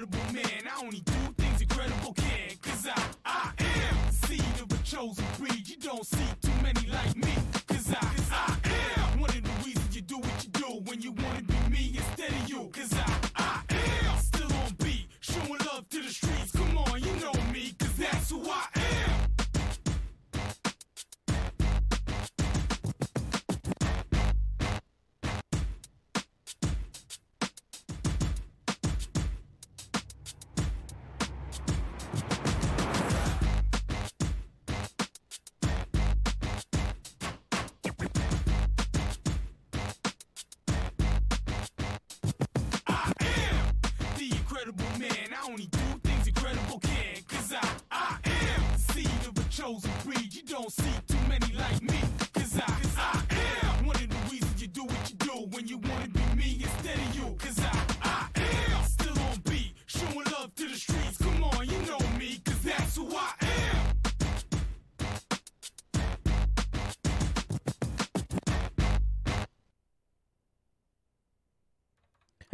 incredible man. I only do things incredible can, cause I, I am the seed of a chosen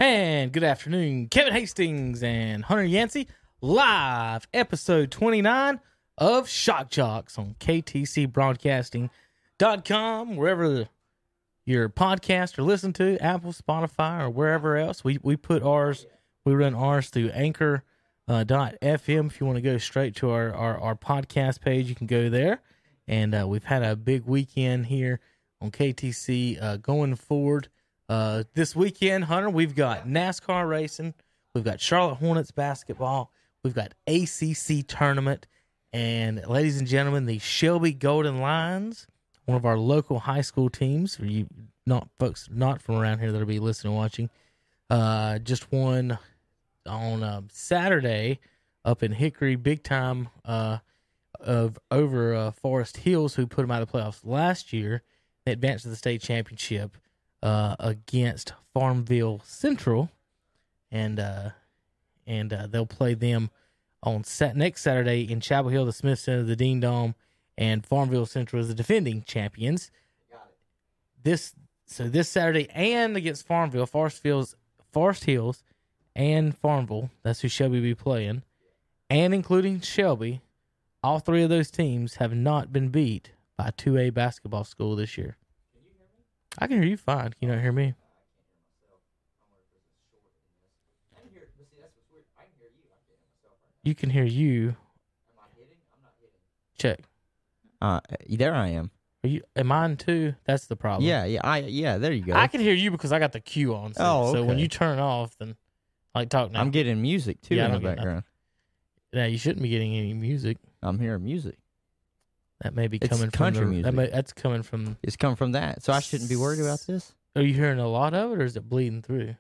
And good afternoon, Kevin Hastings and Hunter Yancey, live episode 29 of Shock Jocks on KTCBroadcasting.com, wherever your podcast or listen to, Apple, Spotify, or wherever else. We, we put ours, we run ours through Anchor. Uh, dot FM. If you want to go straight to our, our, our podcast page, you can go there. And uh, we've had a big weekend here on KTC uh, going forward. Uh, this weekend, Hunter, we've got NASCAR racing, we've got Charlotte Hornets basketball, we've got ACC tournament, and ladies and gentlemen, the Shelby Golden Lions, one of our local high school teams, for you not folks not from around here that'll be listening and watching, uh, just won on uh, Saturday up in Hickory, big time uh, of over uh, Forest Hills, who put them out of the playoffs last year. They advanced to the state championship uh, against Farmville Central, and uh, and uh, they'll play them on sat- next Saturday in Chapel Hill, the Smith Center, the Dean Dome, and Farmville Central is the defending champions. This so this Saturday and against Farmville, Forest Hills, Forest Hills, and Farmville. That's who Shelby will be playing, and including Shelby. All three of those teams have not been beat by a 2A basketball school this year. I can hear you fine. Can you not hear me? You can hear you. Check. Uh, there I am. Are you? Am mine too? That's the problem. Yeah, yeah, I yeah. There you go. I can hear you because I got the cue on. So, Oh, so when you turn off, then like talk now. I'm getting music too Yeah, in the background. yeah, you shouldn't be getting any music. I'm hearing music. That may be It's coming country from the, music. That may, that's coming from. It's come from that, so I shouldn't be worried about this. Are you hearing a lot of it, or is it bleeding through?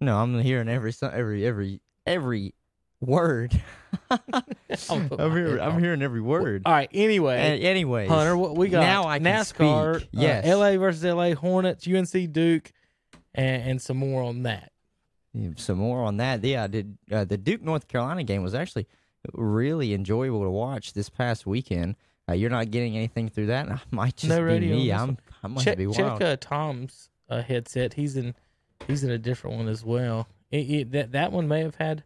No, I'm hearing every so- every every every word. I'll put I'm my hearing head I'm on. hearing every word. All right. Anyway, A- anyways, Hunter, what we got now I can NASCAR, speak. Yes. uh, LA versus LA Hornets, UNC Duke, and, and some more on that. some more on that. Yeah, I did. Uh, the Duke North Carolina game was actually really enjoyable to watch this past weekend. Uh, you're not getting anything through that. I might just No be me. I'm. I might check be check wild. uh, Tom's uh, headset. He's in he's in a different one as well. It, it, that that one may have had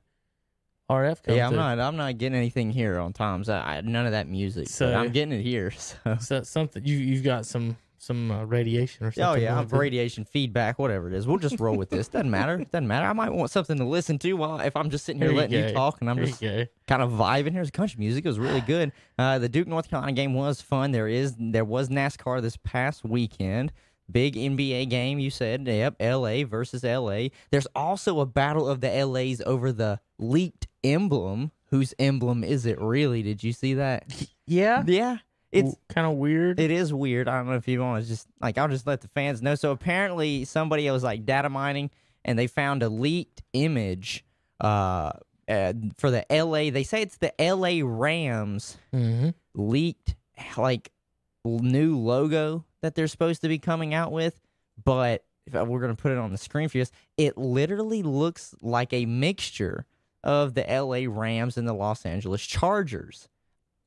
RF. Yeah, I'm through. not. I'm not getting anything here on Tom's. I, I, none of that music. So- but I'm getting it here. So. So, something you you've got some some uh, radiation or something. Oh yeah, going radiation feedback, whatever it is. We'll just roll with this. Doesn't matter. Doesn't matter. I might want something to listen to while if I'm just sitting here There you letting you, go. talk and I'm There just kind of vibing. Here's country music. It was really good. Uh, the Duke North Carolina game was fun. There is there was NASCAR this past weekend. Big NBA game. You said yep. L.A. versus L.A. There's also a battle of the L.A.s over the leaked emblem. Whose emblem is it really? Did you see that? Yeah, Yeah, it's kind of weird. it is weird. I don't know if you want to just like I'll just let the fans know. So apparently somebody was like data mining and they found a leaked image uh, uh for the LA. They say it's the LA Rams hmm leaked like new logo that they're supposed to be coming out with, but if we're going to put it on the screen for you, it literally looks like a mixture of the LA Rams and the Los Angeles Chargers.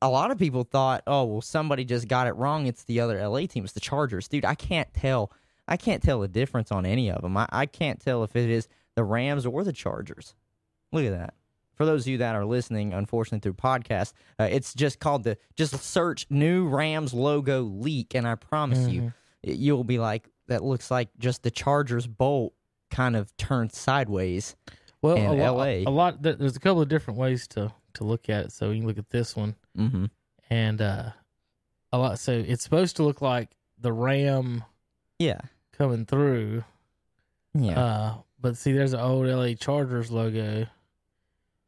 A lot of people thought, oh, well, somebody just got it wrong. It's the other LA team. It's the Chargers. Dude, I can't tell. I can't tell the difference on any of them. I, I can't tell if it is the Rams or the Chargers. Look at that. For those of you that are listening, unfortunately through podcast, uh, it's just called the just search new Rams logo leak, and I promise you, Mm-hmm. you'll be like, that looks like just the Chargers bolt kind of turned sideways. Well, in a, lo- LA. a lot. There's a couple of different ways to to look at it. So you can look at this one, Mm-hmm. and uh, a lot. So it's supposed to look like the ram Yeah, coming through. yeah. Uh, but see, there's an old LA Chargers logo.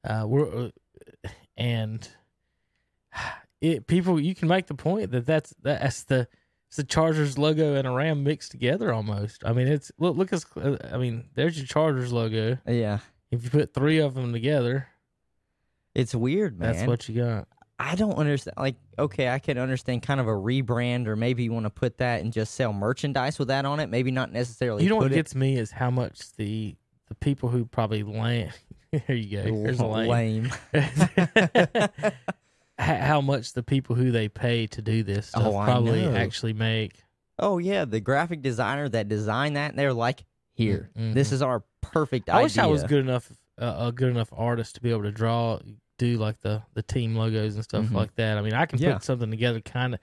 Uh, we're uh, and it people you can make the point that that's that's the it's the Chargers logo and a ram mixed together almost. I mean, it's look look as I mean, there's your Chargers logo. yeah. If you put three of them together, It's weird, man. that's what you got. I don't understand. Like, okay, I can understand kind of a rebrand, or maybe you want to put that and just sell merchandise with that on it. Maybe not necessarily. You know what it- gets me is how much the the people who probably lame. there you go. There's a lame. lame. how much the people who they pay to do this Oh, probably actually make. oh yeah, the graphic designer that designed that, they're like, here, Mm, this is our perfect idea. I idea. wish I was good enough, uh, a good enough artist to be able to draw, do like the the team logos and stuff Mhm. like that. I mean, I can Yeah. put something together, kind of.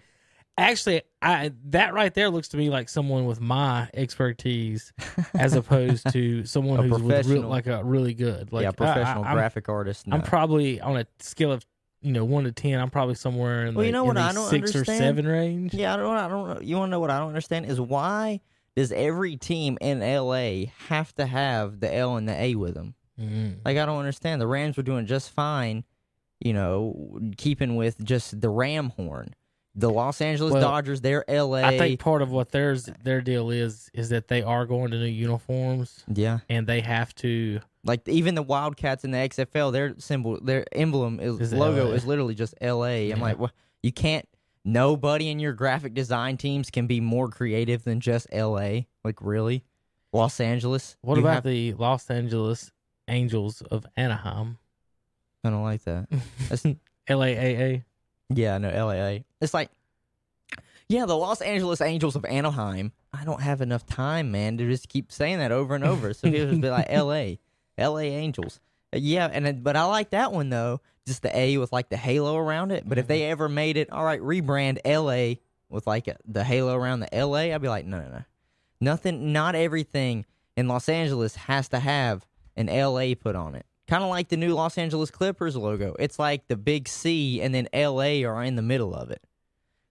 Actually, I that right there looks to me like someone with my expertise, as opposed to someone who's with real, like a really good, like yeah, I- professional I, am graphic artist. I'm probably on a scale of you know one to ten. I'm probably somewhere in Well, the, you know what I don't six or seven range. Yeah, I don't. I don't know. You want to know what I don't understand is why does every team in LA have to have the L and the A with them? Mm. Like I don't understand. The Rams were doing just fine, you know, keeping with just the Ram horn. The Los Angeles Well, Dodgers, they're LA. I think part of what theirs their deal is is that they are going to new uniforms yeah, and they have to. like even the Wildcats in the XFL, their symbol, their emblem is, Is logo LA. is literally just LA. I'm like, well, you can't. Nobody in your graphic design teams can be more creative than just LA. Like really, Los Angeles. What about have- the Los Angeles Angels of Anaheim? I don't like that. That's, LAAA. yeah, no, LAA. It's like, yeah, the Los Angeles Angels of Anaheim. I don't have enough time, man, to just keep saying that over and over. So people just be like, LA, LA Angels. Uh, Yeah, and but I like that one though. Just the A with like the halo around it. But if they ever made it, all right, rebrand LA with like a, the halo around the LA, I'd be like, no, no, no, nothing. Not everything in Los Angeles has to have an LA put on it. Kind of like the new Los Angeles Clippers logo. It's like the big C and then LA are in the middle of it.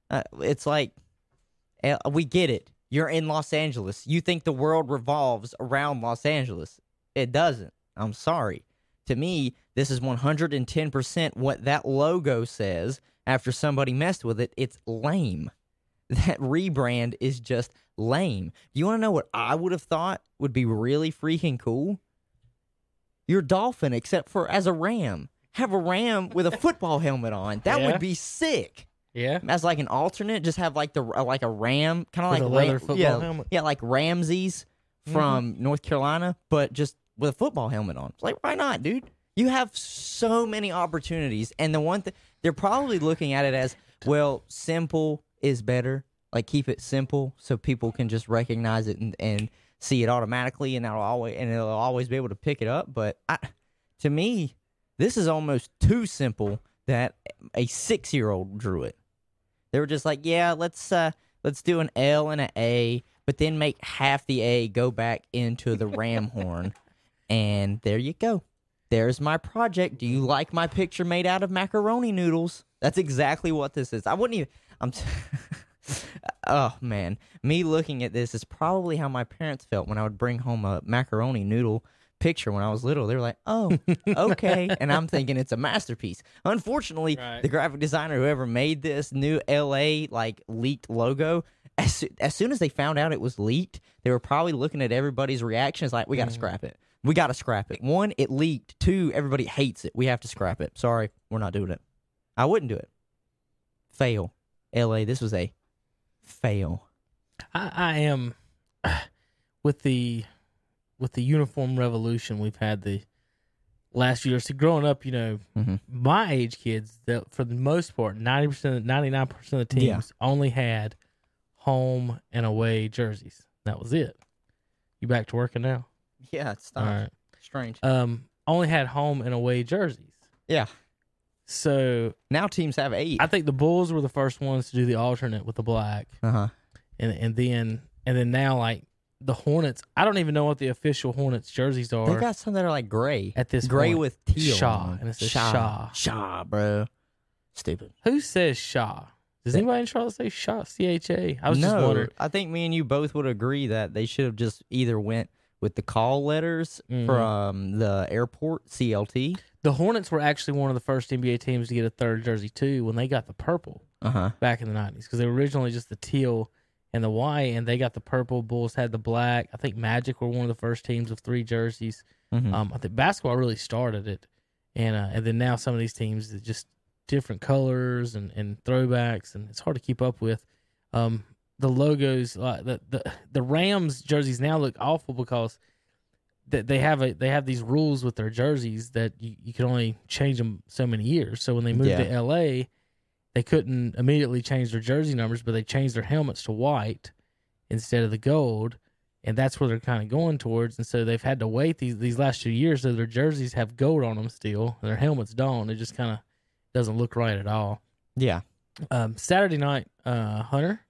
Uh, it's like we get it. You're in Los Angeles. You think the world revolves around Los Angeles. It doesn't. I'm sorry. To me, this is 110% what that logo says after somebody messed with it. It's lame. That rebrand is just lame. Do you want to know what I would have thought would be really freaking cool? Your dolphin, except for as a ram. Have a ram with a football helmet on. That Yeah. would be sick Yeah. as like an alternate, just have like the uh, like a ram, kind of like a leather Ram- football yeah, helmet? yeah, like Rameses from North Carolina, but just with a football helmet on. It's like, why not, dude? You have so many opportunities, and the one thing they're probably looking at it as, well, simple is better. Like keep it simple so people can just recognize it and, and see it automatically, and that'll always and it'll always be able to pick it up. But I, to me, this is almost too simple that a six year old drew it. They were just like, yeah, let's uh let's do an L and an A, but then make half the A go back into the ram horn. And there you go. There's my project. Do you like my picture made out of macaroni noodles? That's exactly what this is. I wouldn't even I'm t- Oh man, me looking at this is probably how my parents felt when I would bring home a macaroni noodle picture when I was little. They were like, "Oh, okay," and I'm thinking it's a masterpiece. Unfortunately, Right. the graphic designer whoever made this new LA like leaked logo, as, as soon as they found out it was leaked, they were probably looking at everybody's reactions like, "We got to mm. scrap it. We got to scrap it." One, it leaked. Two, everybody hates it. We have to scrap it. Sorry, we're not doing it. I wouldn't do it. Fail. LA, this was a fail. I, I am with the with the uniform revolution we've had the last year. So growing up, you know, Mhm. my age kids, that for the most part, ninety percent, ninety nine percent of the Yeah. teams only had home and away jerseys. That was it. You back to working now? Yeah, it's All right. strange. Um, only had home and away jerseys. Yeah. So Now teams have eight. I think the Bulls were the first ones to do the alternate with the black. Uh huh. and and then and then now like the Hornets. I don't even know what the official Hornets jerseys are. They got some that are like gray. at this gray point. with teal. Shaw, and it says Shaw. Shaw. Shaw, bro. Stupid. Who says Shaw? Does That- anybody in Charlotte say Shaw? C H A. I was no, just wondering. I think me and you both would agree that they should have just either went with the call letters Mhm. from the airport CLT. The Hornets were actually one of the first NBA teams to get a third jersey too when they got the purple Uh huh. back in the nineties because they were originally just the teal and the white, and they got the purple. Bulls had the black. I think Magic were one of the first teams with three jerseys. Mhm. Um, I think basketball really started it, and uh, and then now some of these teams are just different colors and, and throwbacks, and it's hard to keep up with. Um, the logos, uh, the the the Rams jerseys now look awful because that they have a they have these rules with their jerseys that you, you can only change them so many years. So when they moved to L.A., they couldn't immediately change their jersey numbers, but they changed their helmets to white instead of the gold. and that's where they're kind of going towards. And so they've had to wait these these last two years. So their jerseys have gold on them still, and their helmets don't. It just kind of doesn't look right at all. Yeah. Um, Saturday night, uh, Hunter,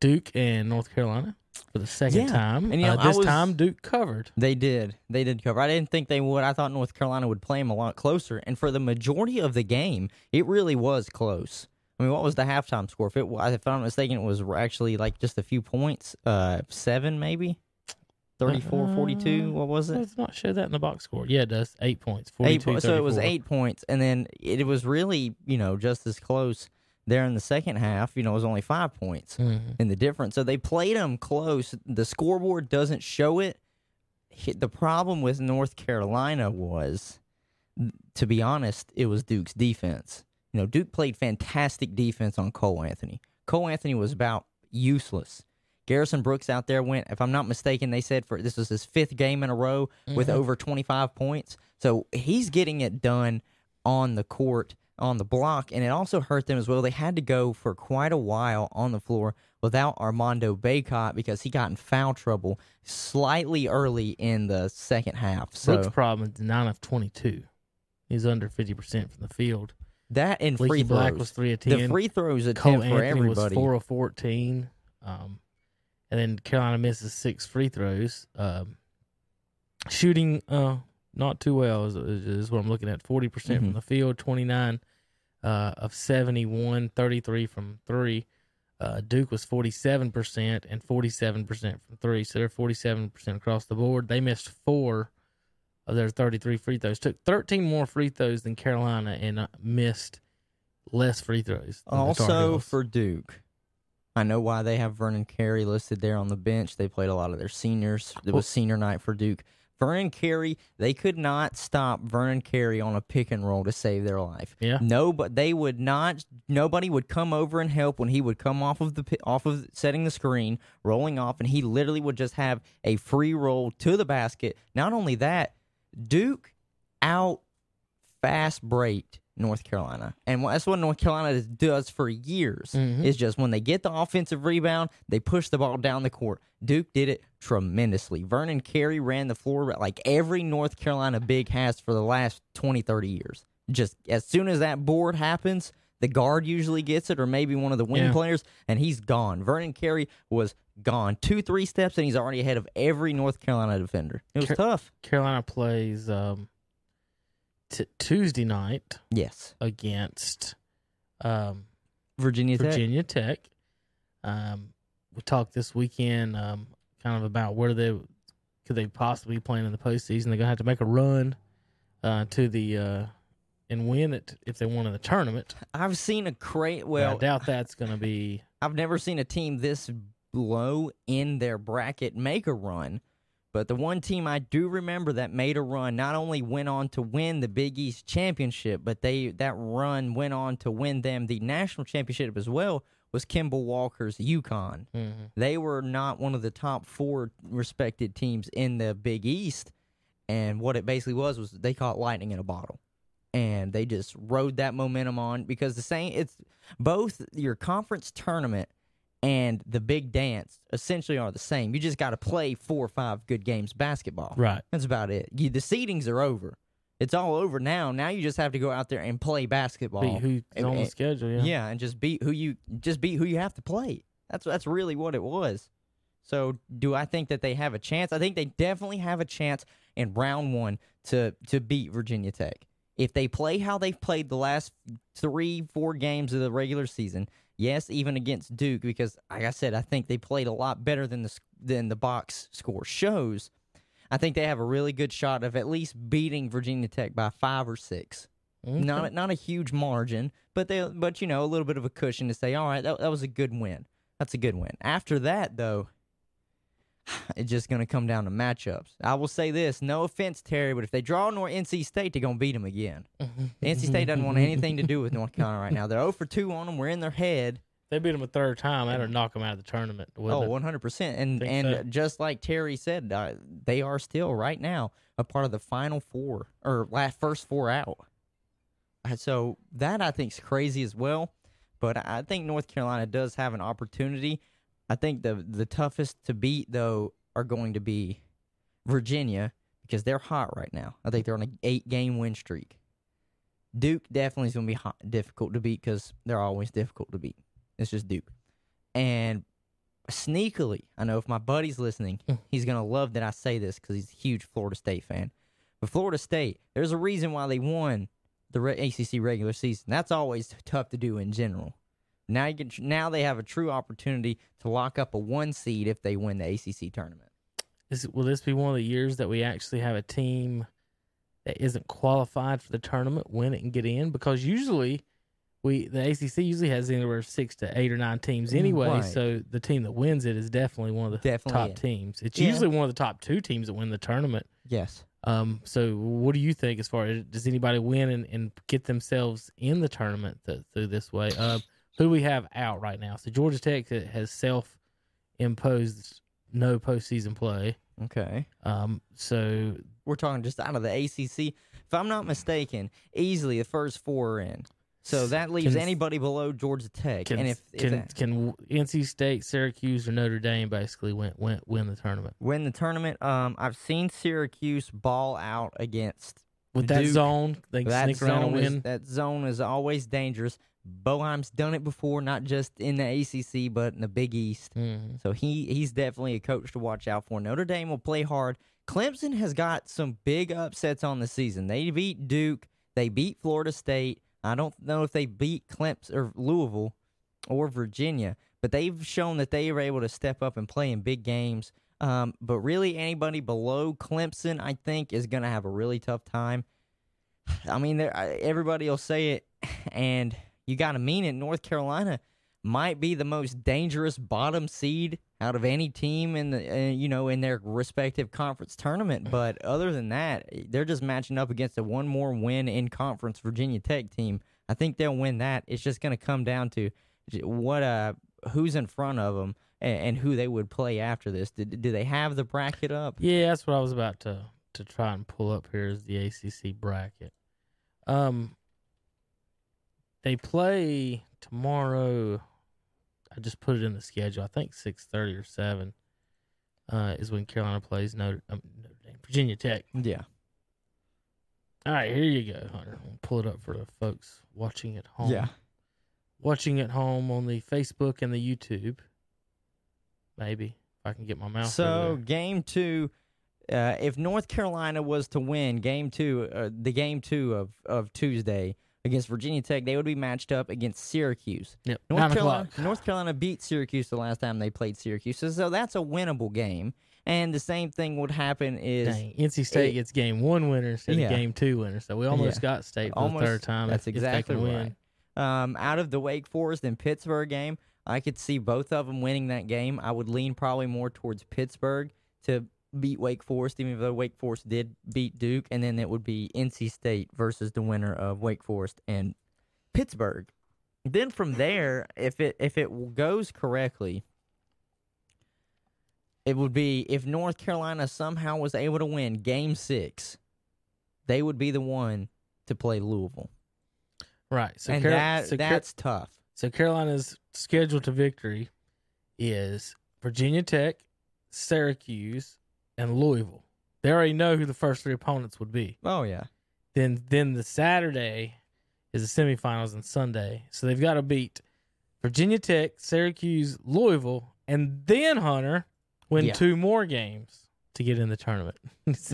Duke, and North Carolina for the second Yeah. time. And, you know, uh, this was- time, Duke covered. They did. They did cover. I didn't think they would. I thought North Carolina would play them a lot closer. And for the majority of the game, it really was close. I mean, what was the halftime score? If, it, if I'm not mistaken, it was actually like just a few points. Uh, seven maybe? 34, 42? Uh, What was it? Does not show that in the box score. Yeah, it does. Eight points. Eight 42, po- so it was eight points, and then it was really you know just as close there in the second half. You know, it was only five points Mhm. in the difference. So they played them close. The scoreboard doesn't show it. The problem with North Carolina was, to be honest, it was Duke's defense. You know, Duke played fantastic defense on Cole Anthony. Cole Anthony was about useless. Garrison Brooks out there went, if I'm not mistaken, they said for this was his fifth game in a row with Mhm. over 25 points. So he's getting it done on the court, on the block, and it also hurt them as well. They had to go for quite a while on the floor without Armando Bacot because he got in foul trouble slightly early in the second half. So Brooks' problem is nine of twenty-two. He's under fifty percent from the field. that and Leaky free Black throws. was three of the free throws Cole attempt for Anthony was four of fourteen. Um, and then Carolina misses six free throws. Um, shooting, uh, not too well is, is, what I'm looking at. Forty percent Mhm. from the field, twenty nine uh, of 71, 33 from three. Uh, Duke was forty seven percent and forty seven percent from three, so they're forty seven percent across the board. They missed four of their thirty three free throws. Took thirteen more free throws than Carolina and uh, missed less free throws. than the Tar Also for Duke, I know why they have Vernon Carey listed there on the bench. They played a lot of their seniors. It was senior night for Duke. Vernon Carey, they could not stop Vernon Carey on a pick and roll to save their life. Yeah. No, but they would not. Nobody would come over and help when he would come off of the off of setting the screen, rolling off, and he literally would just have a free roll to the basket. Not only that, Duke out fast breaked North Carolina, and that's what North Carolina does for years. Mhm. Is just when they get the offensive rebound, they push the ball down the court. Duke did it tremendously. Vernon Carey ran the floor like every North Carolina big has for the last 20, 30 years. Just as soon as that board happens, the guard usually gets it, or maybe one of the wing Yeah. players, and he's gone. Vernon Carey was gone two, three steps, and he's already ahead of every North Carolina defender. It was Car- tough. Carolina plays um, t- Tuesday night Yes. against um, Virginia Tech. Virginia Tech. Um, we talked this weekend um, kind of about where they could they possibly be playing in the postseason. They're gonna have to make a run uh, to the uh, and win it if they won in the tournament. I've seen a crate. Well, Well, I doubt that's gonna be. I've never seen a team this low in their bracket make a run. But the one team I do remember that made a run not only went on to win the Big East championship, but they that run went on to win them the national championship as well. Was Kemba Walker's UConn? Mhm. They were not one of the top four respected teams in the Big East, and what it basically was was they caught lightning in a bottle, and they just rode that momentum on because the same it's both your conference tournament and the big dance essentially are the same. You just got to play four or five good games basketball. Right. That's about it. You, the seedings are over. It's all over now. Now you just have to go out there and play basketball. Beat who's And- on the and- schedule? Yeah. yeah, and just beat who you just beat who you have to play. That's that's really what it was. So, do I think that they have a chance? I think they definitely have a chance in round one to to beat Virginia Tech. If they play how they've played the last three, four games of the regular season, yes, even against Duke, because like I said, I think they played a lot better than the than the box score shows. I think they have a really good shot of at least beating Virginia Tech by five or six Okay. not not a huge margin, but they but you know a little bit of a cushion to say, all right, that, that was a good win. That's a good win. After that, though, it's just going to come down to matchups. I will say this: no offense, Terry, but if they draw North NC State, they're going to beat them again. NC State doesn't want anything to do with North Carolina right now. They're 0 for 2 on them. We're in their head. They beat them a third time. That'll knock them out of the tournament. Oh, 100%. And and so. just like Terry said, uh, they are still right now a part of the final four or last first four out. Uh, So that I think is crazy as well. But I think North Carolina does have an opportunity. I think the the toughest to beat though are going to be Virginia because they're hot right now. I think they're on an eight game win streak. Duke definitely is going to be hot, difficult to beat because they're always difficult to beat. It's just Duke. And sneakily, I know if my buddy's listening, Hmm. he's going to love that I say this because he's a huge Florida State fan. But Florida State, there's a reason why they won the ACC regular season. That's always tough to do in general. Now you can now they have a true opportunity to lock up a one seed if they win the ACC tournament. Is will this be one of the years that we actually have a team that isn't qualified for the tournament win it and get in? Because usually we the ACC usually has anywhere six to eight or nine teams anyway. Right. So the team that wins it is definitely one of the Definitely top it. teams. It's Yeah. usually one of the top two teams that win the tournament. Yes. Um, so what do you think as far as does anybody win and, and get themselves in the tournament th- through this way? Uh, who do we have out right now? So Georgia Tech has self imposed no postseason play. Okay. Um, so We're talking just out of the ACC. If I'm not mistaken, easily the first four are in. So that leaves Can- anybody below Georgia Tech. can and if, if can that- can NC State, Syracuse, or Notre Dame basically win win win the tournament win the tournament, um, I've seen Syracuse ball out against with that Duke, zone? They that sneak around and zone. Is, win. that zone is always dangerous. Boeheim's done it before, not just in the ACC, but in the Big East. Mhm. So he he's definitely a coach to watch out for. Notre Dame will play hard. Clemson has got some big upsets on the season. They beat Duke. They beat Florida State. I don't know if they beat Clemson or Louisville or Virginia, but they've shown that they are able to step up and play in big games. Um, but really, anybody below Clemson, I think, is going to have a really tough time. I mean, there everybody will say it, and you got to mean it. North Carolina might be the most dangerous bottom seed out of any team in the uh, you know in their respective conference tournament. But other than that, they're just matching up against a one more win in conference Virginia Tech team. I think they'll win that. It's just going to come down to what uh who's in front of them and, and who they would play after this. Do, do they have the bracket up? Yeah, that's what I was about to to try and pull up here is the ACC bracket. Um, they play tomorrow. I just put it in the schedule. I think six thirty or seven uh, is when Carolina plays Notre, um, Notre Dame, Virginia Tech. Yeah. All right, here you go, Hunter. I'll pull it up for the folks watching at home. Yeah. watching at home on the Facebook and the YouTube. Maybe if I can get my mouse. So game two, uh, if North Carolina was to win game two, uh, the game two of, of Tuesday against Virginia Tech, they would be matched up against Syracuse. yep, North Carolina. North Carolina beat Syracuse the last time they played Syracuse, so, so that's a winnable game. And the same thing would happen is Dang, NC State it- gets game one winner instead Yeah. of game two winner. So we almost Yeah. got State for Almost- the third time. That's if, exactly if they can win. right. Um, out of the Wake Forest and Pittsburgh game, I could see both of them winning that game. I would lean probably more towards Pittsburgh to beat Wake Forest, even though Wake Forest did beat Duke, and then it would be NC State versus the winner of Wake Forest and Pittsburgh. Then from mm-hmm. there, if it if it goes correctly, it would be if North Carolina somehow was able to win Game Six, they would be the one to play Louisville Right. So, and Car- that so, Car- that's tough. so Carolina's schedule to victory is Virginia Tech, Syracuse, and Louisville. They already know who the first three opponents would be. Oh yeah, Then then the Saturday is the semifinals and Sunday. So they've got to beat Virginia Tech, Syracuse, Louisville, and then Hunter win Yeah. two more games to get in the tournament. it's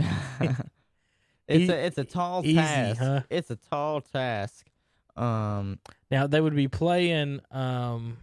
E- a it's a tall easy, task. huh? It's a tall task. Um, now they would be playing um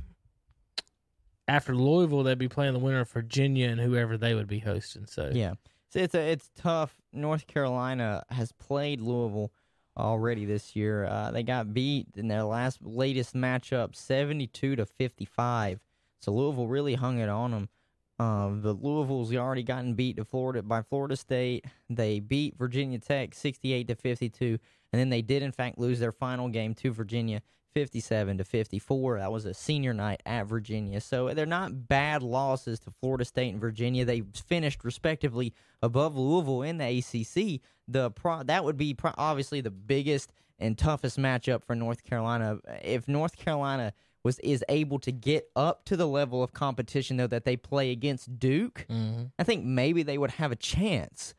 after Louisville, they'd be playing the winner of Virginia and whoever they would be hosting. So yeah, so it's a it's tough. North Carolina has played Louisville already this year. Uh, they got beat in their last latest matchup, seventy two to fifty five. So Louisville really hung it on them. Um, the Louisville's already gotten beat to Florida by Florida State. They beat Virginia Tech sixty eight to fifty two, and then they did in fact lose their final game to Virginia fifty seven to fifty four. That was a senior night at Virginia. So they're not bad losses to Florida State and Virginia. They finished respectively above Louisville in the ACC. The pro- that would be pro- obviously the biggest and toughest matchup for North Carolina. If North Carolina was is able to get up to the level of competition though that they play against Duke, Mm-hmm. I think maybe they would have a chance.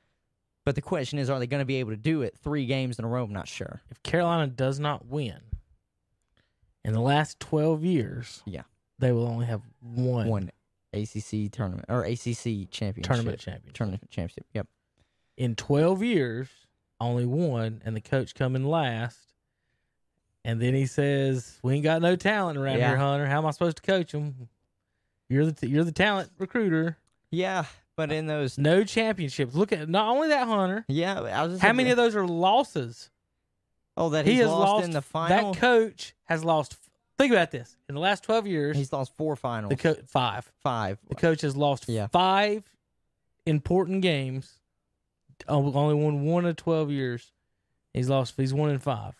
But the question is, are they going to be able to do it three games in a row? I'm not sure. If Carolina does not win in the last 12 years, Yeah. they will only have one, One ACC tournament or ACC championship tournament championship. tournament championship. Yep. In 12 years, only one, and the coach coming last. And then he says, "We ain't got no talent around Yeah. here, Hunter. How am I supposed to coach them? You're the t- you're the talent recruiter. Yeah, but in those, No championships. Look at not only that, Hunter. yeah, I was just How many of those are losses? Oh, that he has lost, lost in the final. That coach has lost. Think about this. In the last 12 years, he's lost four finals. the co- five. five. The coach has lost Yeah. five important games. Oh, Only won one of 12 years. He's lost. He's one in five.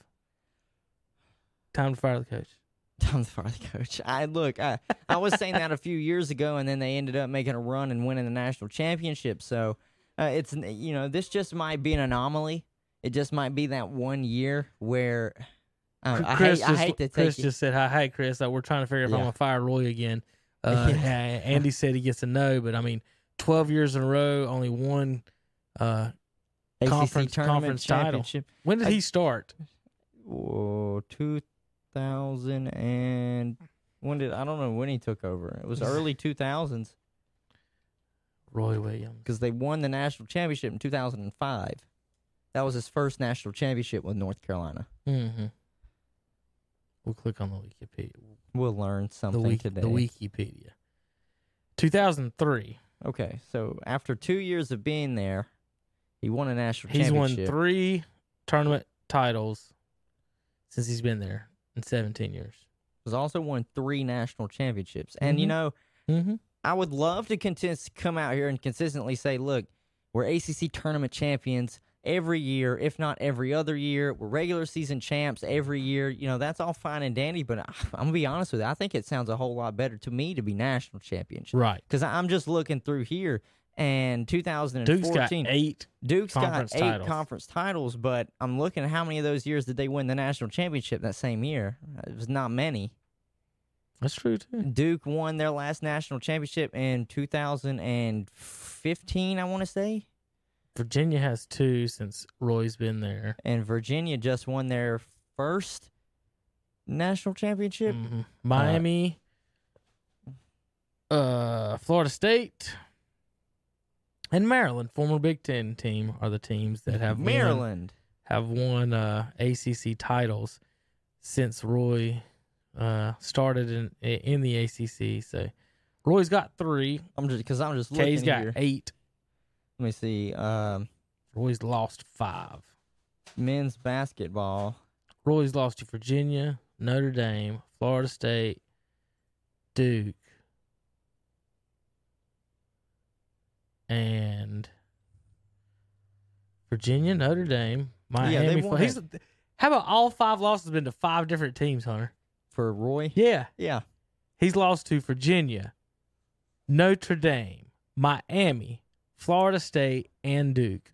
Time to fire the coach. Time to fire the coach. I look, I, I was saying that a few years ago, and then they ended up making a run and winning the national championship. So uh, it's you know this just might be an anomaly. It just might be that one year where uh, I, hate, I hate to take Chris it. just said, "Hi, hey, Chris. Uh, we're trying to figure out if I'm gonna fire Roy again." Uh, Yeah. yeah, Andy said he gets a no, but I mean, 12 years in a row, only one. Uh, ACC conference- conference title. championship. when did I- he start? Oh, 2000 and when did I don't know when he took over. It was early 2000s Roy Williams. because they won the national championship in 2005. That was his first national championship with North Carolina. Mm-hmm. We'll click on the Wikipedia. We'll learn something The, wiki, today. the Wikipedia. 2003. Okay, so after two years of being there, he won a national championship. He's won three tournament titles since he's been there in 17 years. He's also won three national championships. And you Mhm. know, Mm-hmm. I would love to come out here and consistently say, look, we're ACC tournament champions every year, if not every other year. We're regular season champs every year. You know, that's all fine and dandy, but I, I'm going to be honest with you. I think it sounds a whole lot better to me to be national championship. Right. Because I'm just looking through here, and 2014, Duke's got eight. Duke's conference got eight titles. conference titles, but I'm looking at how many of those years did they win the national championship that same year? It was not many. That's true, too. Duke won their last national championship in 2015, I want to say, Virginia has two since Roy's been there. and Virginia just won their first national championship. Mhm. Miami, uh, Florida State, and Maryland, former Big Ten team, are the teams that have won- Maryland. have won uh, ACC titles since Roy uh, started in in the ACC. So Roy's got three. I'm just because I'm just looking Kay's got here. eight. Let me see. Um, Roy's lost five. men's basketball. Roy's lost to Virginia, Notre Dame, Florida State, Duke, and Virginia, Notre Dame, Yeah, Miami. won He's, how about all five losses been to five different teams, Hunter? For Roy, Yeah, yeah, he's lost to Virginia, Notre Dame, Miami, Florida State, and Duke.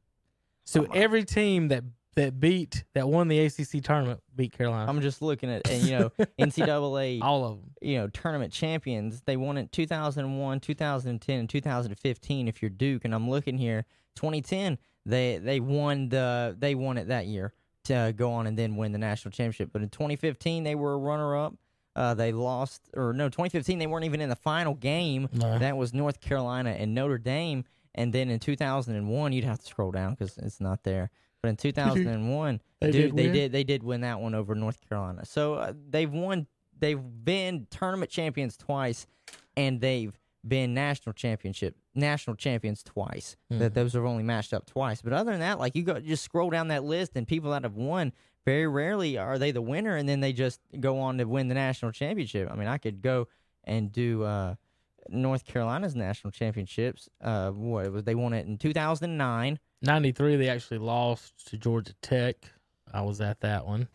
So Oh, every team that that beat that won the ACC tournament beat Carolina. I'm just looking at and you know NCAA all of them. you know tournament champions. They won it 2001, 2010, and 2015. If you're Duke, and I'm looking here, 2010 they they won the they won it that year to go on and then win the national championship. But in 2015 they were a runner up. Uh, they lost or no 2015 they weren't even in the final game. No. That was North Carolina and Notre Dame. And then in 2001 you'd have to scroll down because it's not there. But in 2001 They Dude, did they win? did. They did win that one over North Carolina. So uh, they've won. They've been tournament champions twice, and they've been national championship national champions twice. That Mhm. those have only matched up twice. But other than that, like you go just scroll down that list, and people that have won very rarely are they the winner, and then they just go on to win the national championship. I mean, I could go and do. Uh, North Carolina's national championships. Uh, what it was they won it in 2009. 93 they actually lost to Georgia Tech. I was at that one.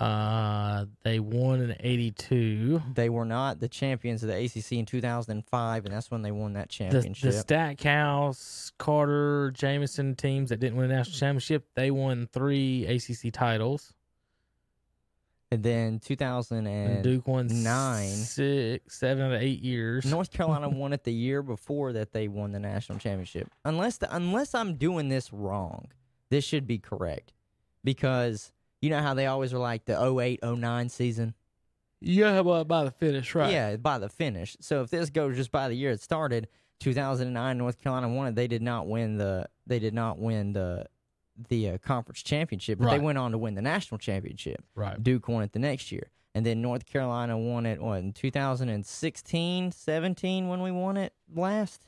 Uh they won in 82. They were not the champions of the ACC in 2005, and that's when they won that The, championship. the Stackhouse, Carter, Jamison teams that didn't win a national championship, they won 3 ACC titles. And then 2000 And and Duke won nine. six, seven out of eight years. North Carolina won it the year before that they won the national championship. Unless the, unless I'm doing this wrong, this should be correct. Because you know how they always were like the 08 09 season? Yeah, but by the finish, right? Yeah, by the finish. So if this goes just by the year it started, 2009 North Carolina won it. They did not win the they did not win the the uh, conference championship, but Right. they went on to win the national championship. right. Duke won it the next year. And then North Carolina won it what, in 2016, 17 when we won it last?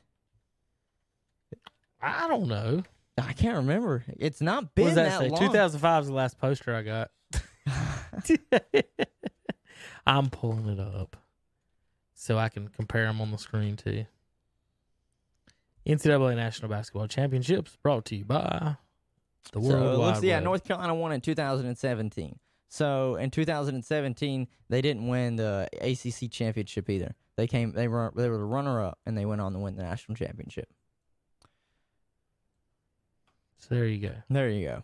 I don't know. I can't remember. It's not What been does that, that, say? long. 2005 is the last poster I got. I'm pulling it up so I can compare them on the screen too. NCAA National Basketball Championships brought to you by the So World looks, Wide yeah, Web. North Carolina won in 2017. So in 2017, they didn't win the ACC championship either. They came, they were, they were the runner up, and they went on to win the national championship. So there you go. There you go.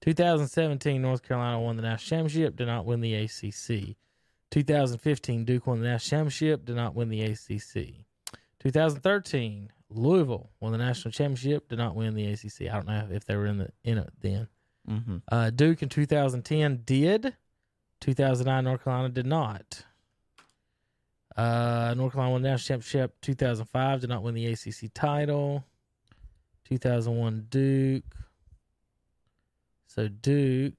2017, North Carolina won the national championship, did not win the ACC. 2015, Duke won the national championship, did not win the ACC. 2013, Louisville won the national championship, did not win the ACC. I don't know if they were in the in it then. Mm-hmm. Uh, Duke in 2010 did. 2009, North Carolina did not. Uh, North Carolina won the national championship. 2005 did not win the ACC title. 2001 Duke. So Duke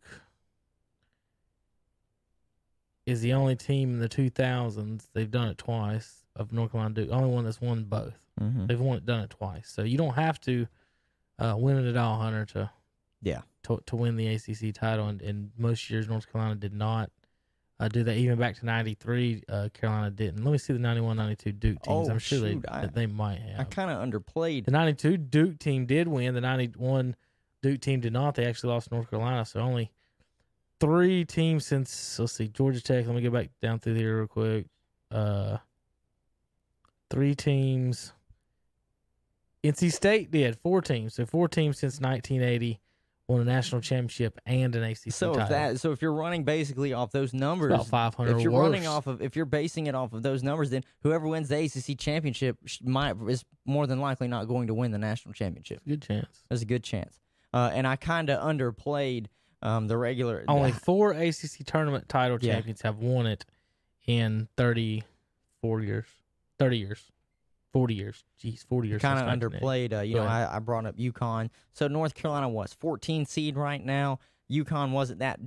is the only team in the 2000s. They've done it twice of North Carolina Duke. Only one that's won both. Mm-hmm. They've won it, done it twice. So you don't have to uh, win it at all, Hunter, to Yeah. to, to win the ACC title. And, and most years North Carolina did not uh, do that. Even back to '93, uh, Carolina didn't. Let me see the 91-92 Duke teams. Oh, I'm sure shoot, they I- that they might have. I kind of underplayed. The 92 Duke team did win. The 91 Duke team did not. They actually lost North Carolina. So only three teams since let's see Georgia Tech. Let me go back down through here real quick. Uh, three teams. NC State did four teams. So four teams since 1980 won a national championship and an ACC So title. if that, so if you're running basically off those numbers, about 500 if you're or running off of, if you're basing it off of those numbers, then whoever wins the ACC championship might is more than likely not going to win the national championship. good chance. There's a good chance. Uh, and I kind of underplayed um, the regular. Only four ACC tournament title Yeah. champions have won it in 34 years, 30 years, 40 years. Jeez, 40 years. kind of underplayed. Uh, you Go know. I, I brought up UConn. So North Carolina was 14 seed right now. UConn wasn't that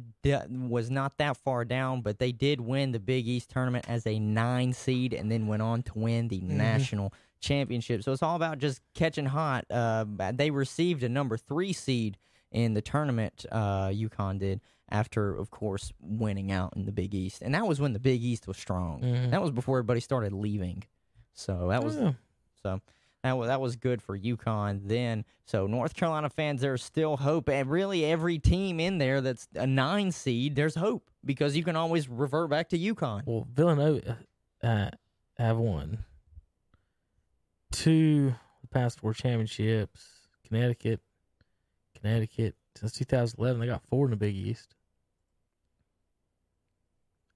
was not that far down, but they did win the Big East tournament as a nine seed, and then went on to win the Mm-hmm. national championship. So it's all about just catching hot. Uh, they received a number three seed in the tournament. Uh, UConn did after, of course, winning out in the Big East, and that was when the Big East was strong. Mhm. That was before everybody started leaving. So that was Yeah. so that was, that was good for UConn then. So North Carolina fans, there's still hope. And really, every team in there that's a nine seed, there's hope because you can always revert back to UConn. Well, Villanova uh, have won two past four championships. Connecticut, Connecticut since 2011, they got four in the Big East.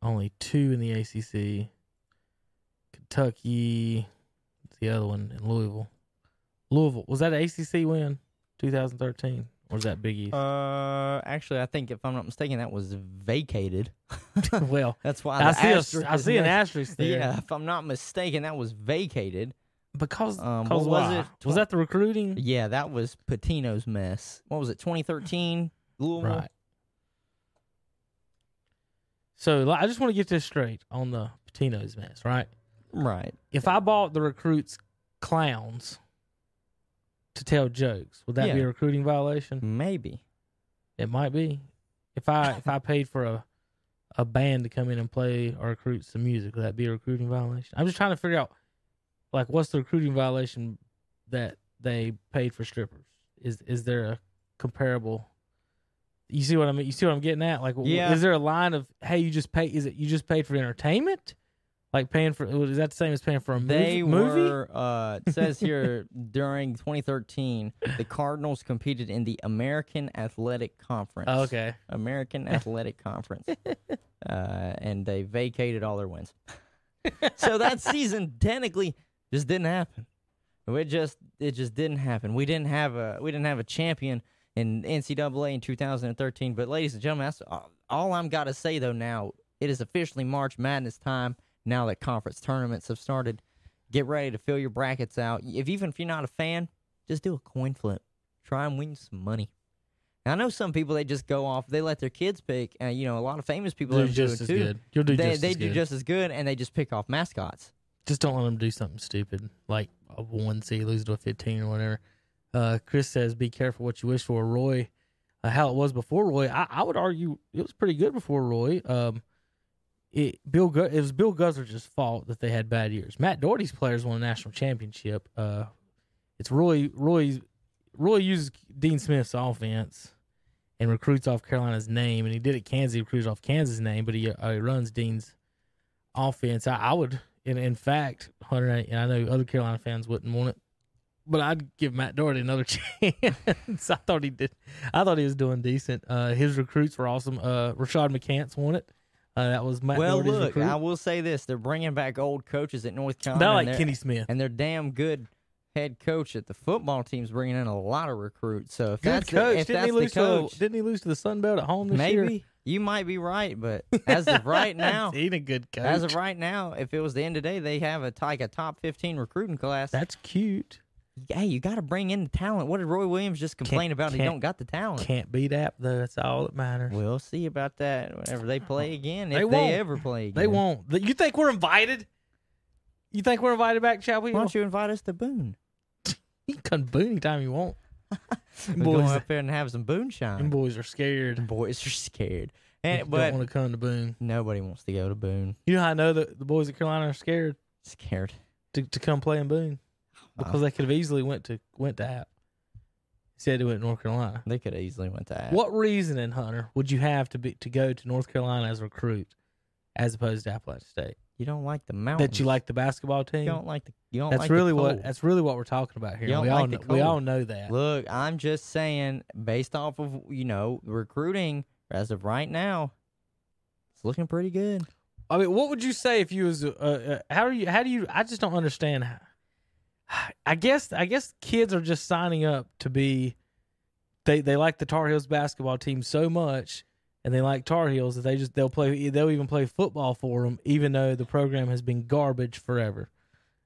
Only two in the ACC. Kentucky, the other one in Louisville. Louisville was that an ACC win, 2013, or was that Big East? Uh, actually, I think if I'm not mistaken, that was vacated. well, That's why I see, a, I see an asterisk there. Yeah, if I'm not mistaken, that was vacated. because Um, was why? it? Was that the recruiting? Yeah, that was Pitino's mess. What was it? 2013 Louisville. Right. So I just want to get this straight on the Pitino's mess, right? Right. If I bought the recruits clowns to tell jokes, would that be a recruiting violation? Maybe. It might be. If I if I paid for a a band to come in and play or recruit some music, would that be a recruiting violation? I'm just trying to figure out like what's the recruiting violation that they paid for strippers? Is is there a comparable you see what I mean? You see what I'm getting at? Like, w- Yeah. is there a line of, hey, you just pay? Is it you just paid for entertainment, Like paying for is that the same as paying for a They movie? movie? were. Uh, it says here during 2013, the Cardinals competed in the American Athletic Conference. Oh, okay. American Athletic Conference, uh, and they vacated all their wins. so that season technically just didn't happen. It just it just didn't happen. We didn't have a we didn't have a champion in NCAA in 2013. But ladies and gentlemen, that's all, all I'm got to say though. Now it is officially March Madness time. Now that conference tournaments have started, get ready to fill your brackets out. If even if you're not a fan, just do a coin flip. Try and win some money. I know some people they just go off. They let their kids pick. And you know, a lot of famous people do just as too. good. You'll do they just they as do good. just as good, and they just pick off mascots. Just don't let them do something stupid like a one C lose to a fifteen or whatever. Uh, Chris says, "Be careful what you wish for." Roy, uh, how it was before Roy, I, I would argue it was pretty good before Roy. Um, it Bill it was Bill Guthridge's fault that they had bad years. Matt Doherty's players won a national championship. Uh, it's Roy Roy Roy uses Dean Smith's offense and recruits off Carolina's name, and he did it Kansas. He recruits off Kansas' name, but he, uh, he runs Dean's offense. I, I would, in in fact, Hunter, and I know other Carolina fans wouldn't want it, but I'd give Matt Doherty another chance. I thought he did. I thought he was doing decent. Uh, his recruits were awesome. Uh, Rashad McCants won it. Uh, that was Matt well, Doherty's look, recruit. I will say this: they're bringing back old coaches at North Carolina. Not like they're- Kenny Smith. and their damn good head coach at the football team's bringing in a lot of recruits. So if Good that's coach. the, if didn't that's he lose the coach, to? Didn't he lose to the Sun Belt at home this year? maybe you might be right. But as of right now, he ain't a good coach. as of right now, if it was the end of the day, they have a like a top fifteen recruiting class. That's cute. Hey, you got to bring in the talent. What did Roy Williams just complain about? He can't- don't got the talent. Can't beat App though. That's all that matters. We'll see about that whenever they play again. If They they, won't. ever play again, They won't. You think we're invited? You think we're invited back, Chapel Why don't you invite us to Boone? You can come boo anytime you want. Them We'll go boys, up there and have some them moonshine. boys are scared. Boys are scared, and don't but want to come to Boone. nobody wants to go to Boone. You know how I know that the boys at Carolina are scared Scared. to, to come play in Boone because they could have easily went to went to App. Said they went to North Carolina. They could have easily went to App. What reasoning, Hunter, would you have to be to go to North Carolina as a recruit, as opposed to Appalachian State? You don't like the mountains. That you like the basketball team? You don't like the. You don't that's like the really cold. what that's really what we're talking about here. You don't We all like know, the we all know that. Look, I'm just saying, based off of you know recruiting as of right now, it's looking pretty good. I mean, what would you say if you was uh, uh, how are you how do you I just don't understand how, I guess I guess kids are just signing up to be they they like the Tar Heels basketball team so much and they like Tar Heels that they just they'll play they'll even play football for them even though the program has been garbage forever.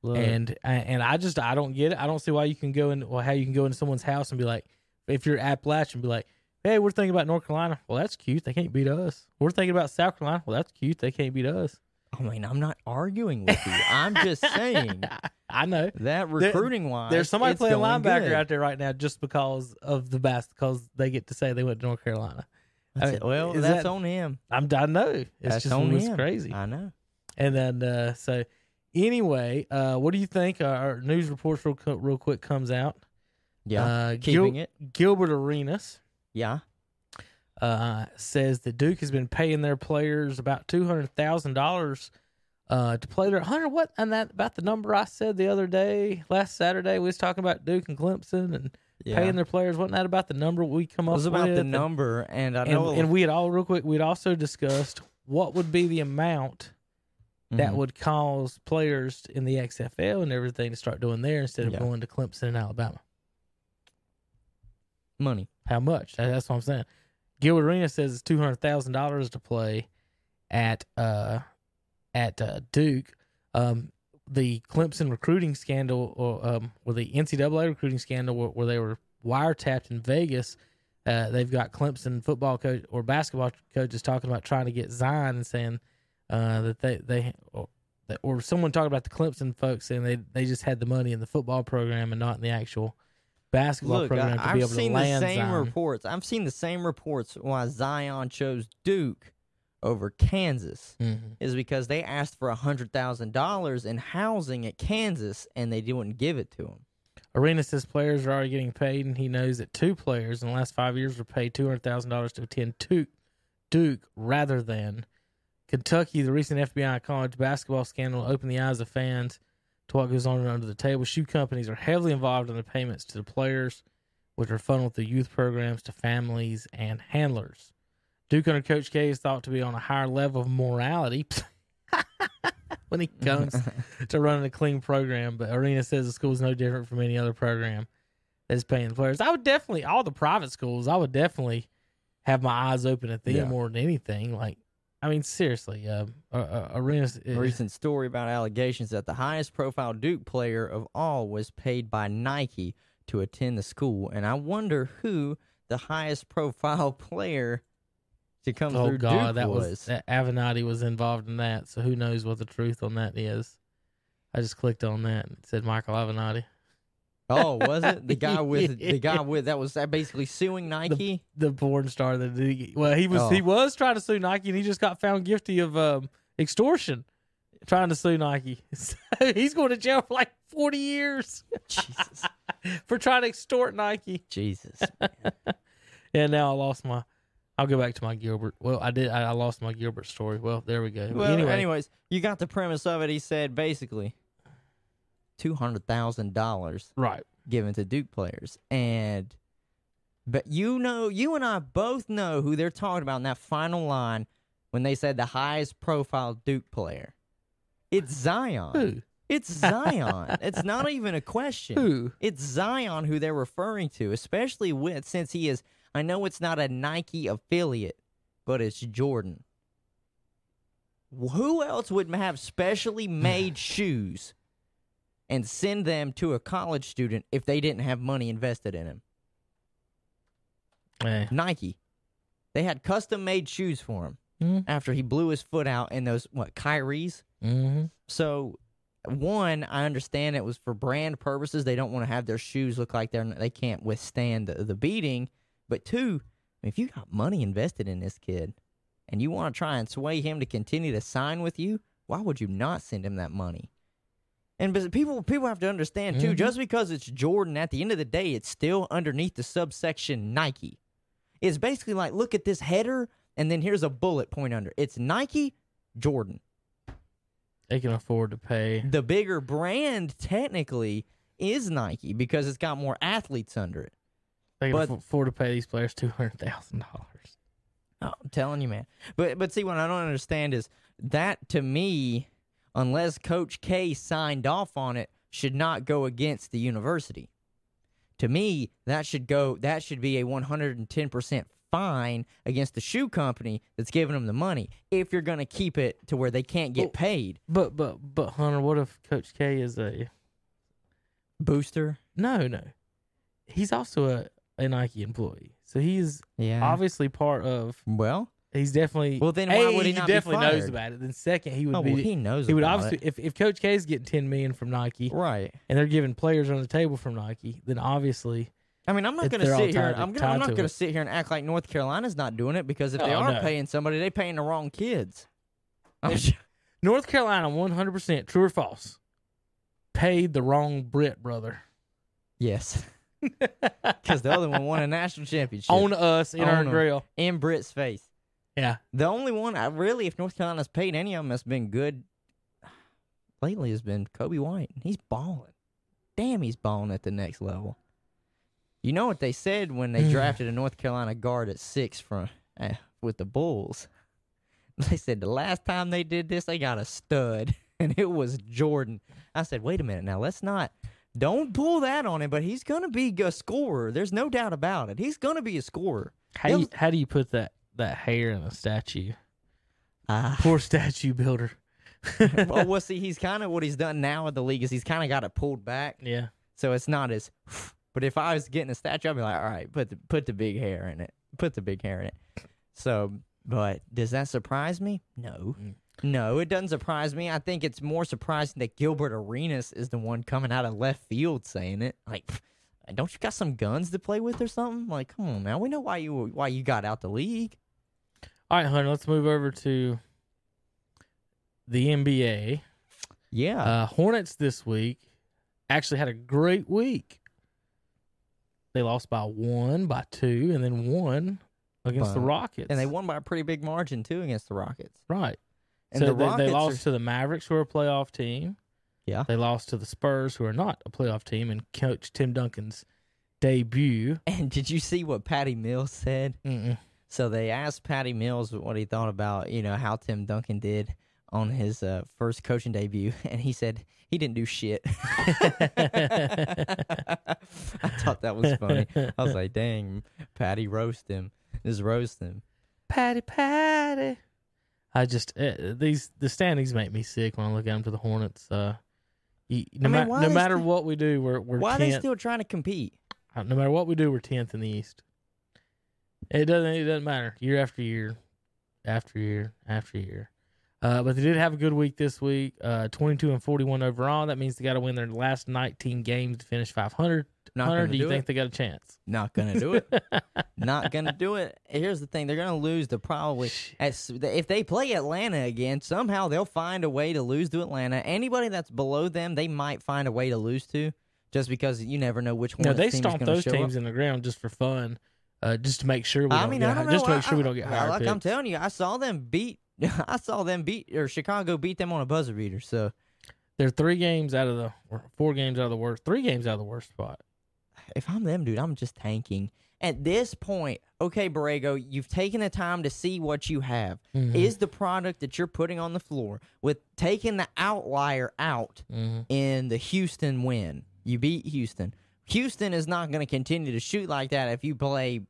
Look, And and I just I don't get it. I don't see why you can go in well how you can go into someone's house and be like if you're Appalachian be like Hey, we're thinking about North Carolina. Well, that's cute. They can't beat us. We're thinking about South Carolina. Well, that's cute. They can't beat us. I mean, I'm not arguing with you. I'm just saying I know. that recruiting wise, There's somebody playing linebacker good. out there right now just because of the best, because they get to say they went to North Carolina. I That's mean, it. Well, that's that- on him. I'm, I know. It's That's just on him. crazy. I know. And then, uh, so anyway, uh, what do you think? Uh, our news reports real, real quick comes out. Yeah, uh, keeping Gil- it. Gilbert Arenas Yeah, uh, says that Duke has been paying their players about two hundred thousand dollars uh, to play their hundred. What and that about the number I said the other day, last Saturday, we was talking about Duke and Clemson and yeah. paying their players. Wasn't that about the number we come up? it up was with? about the And- number, and I know. and we had all real quick. We'd also discussed what would be the amount that Mhm. would cause players in the XFL and everything to start doing there instead of Yeah. going to Clemson and Alabama. money. How much? That's what I'm saying. Gilbert Arenas says it's two hundred thousand dollars to play at uh at uh, Duke. Um, the Clemson recruiting scandal, or um, or the NCAA recruiting scandal, where, where they were wiretapped in Vegas. Uh, they've got Clemson football coach or basketball coaches talking about trying to get Zion and saying uh, that they they or, or someone talking about the Clemson folks saying they they just had the money in the football program and not in the actual basketball Look, program I, to be I've able seen to the same Zion. reports. I've seen the same reports why Zion chose Duke over Kansas Mhm. is because they asked for a hundred thousand dollars in housing at Kansas and they didn't give it to him. Arena says players are already getting paid, and he knows that two players in the last five years were paid two hundred thousand dollars to attend Duke, Duke rather than Kentucky, the recent FBI college basketball scandal opened the eyes of fans to what goes on under the table. Shoe companies are heavily involved in the payments to the players, which are funneled through youth programs to families and handlers. Duke under Coach K is thought to be on a higher level of morality when he comes to running a clean program, but Arena says the school is no different from any other program that's paying the players. I would definitely, all the private schools, I would definitely have my eyes open at them Yeah. more than anything. Like, I mean, seriously, uh, uh, uh, Arena's. A recent story about allegations that the highest profile Duke player of all was paid by Nike to attend the school. And I wonder who the highest profile player to come Oh through God, Duke that was. was that Avenatti was involved in that. So who knows what the truth on that is? I just clicked on that and it said Michael Avenatti. Oh, was it the guy with the guy with that was that basically suing Nike? the porn star that did, well he was he Oh. was trying to sue Nike and he just got found guilty of um, extortion trying to sue Nike. So he's going to jail for like 40 years Jesus, for trying to extort Nike. Jesus. And now I lost my I'll go back to my Gilbert. Well, I did I, I lost my Gilbert story. Well, there we go. Well, anyway, anyways, you got the premise of it. He said basically two hundred thousand dollars right. given to Duke players. And but you know, you and I both know who they're talking about in that final line when they said the highest profile Duke player. It's Zion. Who? It's Zion. it's not even a question. Who? It's Zion who they're referring to, especially with since he is I know it's not a Nike affiliate, but it's Jordan. Who else would have specially made shoes and send them to a college student if they didn't have money invested in him? Eh. Nike. They had custom made shoes for him Mm. after he blew his foot out in those what Kyrie's. Mm-hmm. So, one, I understand it was for brand purposes. They don't want to have their shoes look like they're they can't withstand the, the beating. But two, if you got money invested in this kid, and you want to try and sway him to continue to sign with you, why would you not send him that money? And but people people have to understand too. Mhm. Just because it's Jordan, at the end of the day, it's still underneath the subsection Nike. It's basically like look at this header, and then here's a bullet point under. It's Nike, Jordan. They can afford to pay. The bigger brand technically is Nike because it's got more athletes under it. They can But- aff- afford to pay these players two hundred thousand dollars. Oh, I'm telling you, man. But but see, what I don't understand is that to me, unless Coach K signed off on it, should not go against the university. To me, that should go. That should be a 110 percent fine against the shoe company that's giving them the money. If you're going to keep it to where they can't get paid, But but but Hunter, what if Coach K is a booster. no no? He's also a, a Nike employee, so he's Yeah. obviously part of. well, He's definitely Well, then why A, would he not be definitely knows about it. Then second, he would oh, be. well, he knows. he would obviously it. if if Coach K is getting ten million from Nike right. and they're giving players on the table from Nike, then obviously I mean, I'm not going to sit here. I'm, gonna, I'm not going to sit here and act like North Carolina's not doing it because if they Oh, are no. paying somebody, they're paying the wrong kids. Sure- North Carolina, one hundred percent true or false, paid the wrong Britt brother yes, because the other one won a national championship on us in our On 'em. grill. in Britt's face. Yeah, The only one I really, if North Carolina's paid any of them, has been good. Lately, has been Coby White. He's balling. Damn, he's balling at the next level. You know what they said when they drafted a North Carolina guard at six from uh, with the Bulls? They said the last time they did this, they got a stud, and it was Jordan. I said, wait a minute, now let's not. Don't pull that on him, but he's gonna be a scorer. There's no doubt about it. He's gonna be a scorer. how do you, how do you put that that hair in the statue? Ah. Poor statue builder. well, well, see, he's kind of what he's done now with the league is he's kind of got it pulled back, yeah, so it's not as. But if I was getting a statue, I'd be like, all right, put the put the big hair in it, put the big hair in it. So, but does that surprise me? No, Mm. no, it doesn't surprise me. I think it's more surprising that Gilbert Arenas is the one coming out of left field saying it. Like, don't you got some guns to play with or something? Like, come on, now we know why you why you got out the league. All right, Hunter. Let's move over to the NBA. Yeah, Uh, Hornets this week actually had a great week. They lost by one, by two, and then one against the Rockets. and they won by a pretty big margin too against the Rockets. right. And so the they, they are- lost to the Mavericks, who are a playoff team. Yeah. They lost to the Spurs, who are not a playoff team, and Coach Tim Duncan's debut. And did you see what Patty Mills said? Mm-mm. So they asked Patty Mills what he thought about, you know, how Tim Duncan did on his uh, first coaching debut, and he said he didn't do shit. I thought that was funny. I was like, "Dang, Patty roast him, just roast him." Patty, Patty. I just uh, these the standings make me sick when I look at them to the Hornets. Uh, you, no, I mean, ma- no matter what we do, we're we're Why are they still trying to compete? Uh, no matter what we do, we're tenth in the East. It doesn't. It doesn't matter. Year after year, after year after year. Uh, but they did have a good week this week. Uh, twenty-two and forty-one overall. That means they got to win their last nineteen games to finish five hundred. Not gonna Do you do think it. they got a chance? Not gonna do it. Not gonna do it. Here's the thing: they're gonna lose to probably. As, if they play Atlanta again, somehow they'll find a way to lose to Atlanta. Anybody that's below them, they might find a way to lose to, just because you never know which one. No, they stomp those teams up. in the ground just for fun, uh, just to make sure we I don't mean, get I don't just to make I- sure we don't get higher Like I'm telling you, I saw them beat. I saw them beat or Chicago beat them on a buzzer beater. So They're three games out of the or four games out of the worst, three games out of the worst spot. if I'm them, dude, I'm just tanking. At this point, okay, Borrego, you've taken the time to see what you have. Mhm. Is the product that you're putting on the floor with taking the outlier out Mhm. in the Houston win? You beat Houston. Houston is not going to continue to shoot like that if you play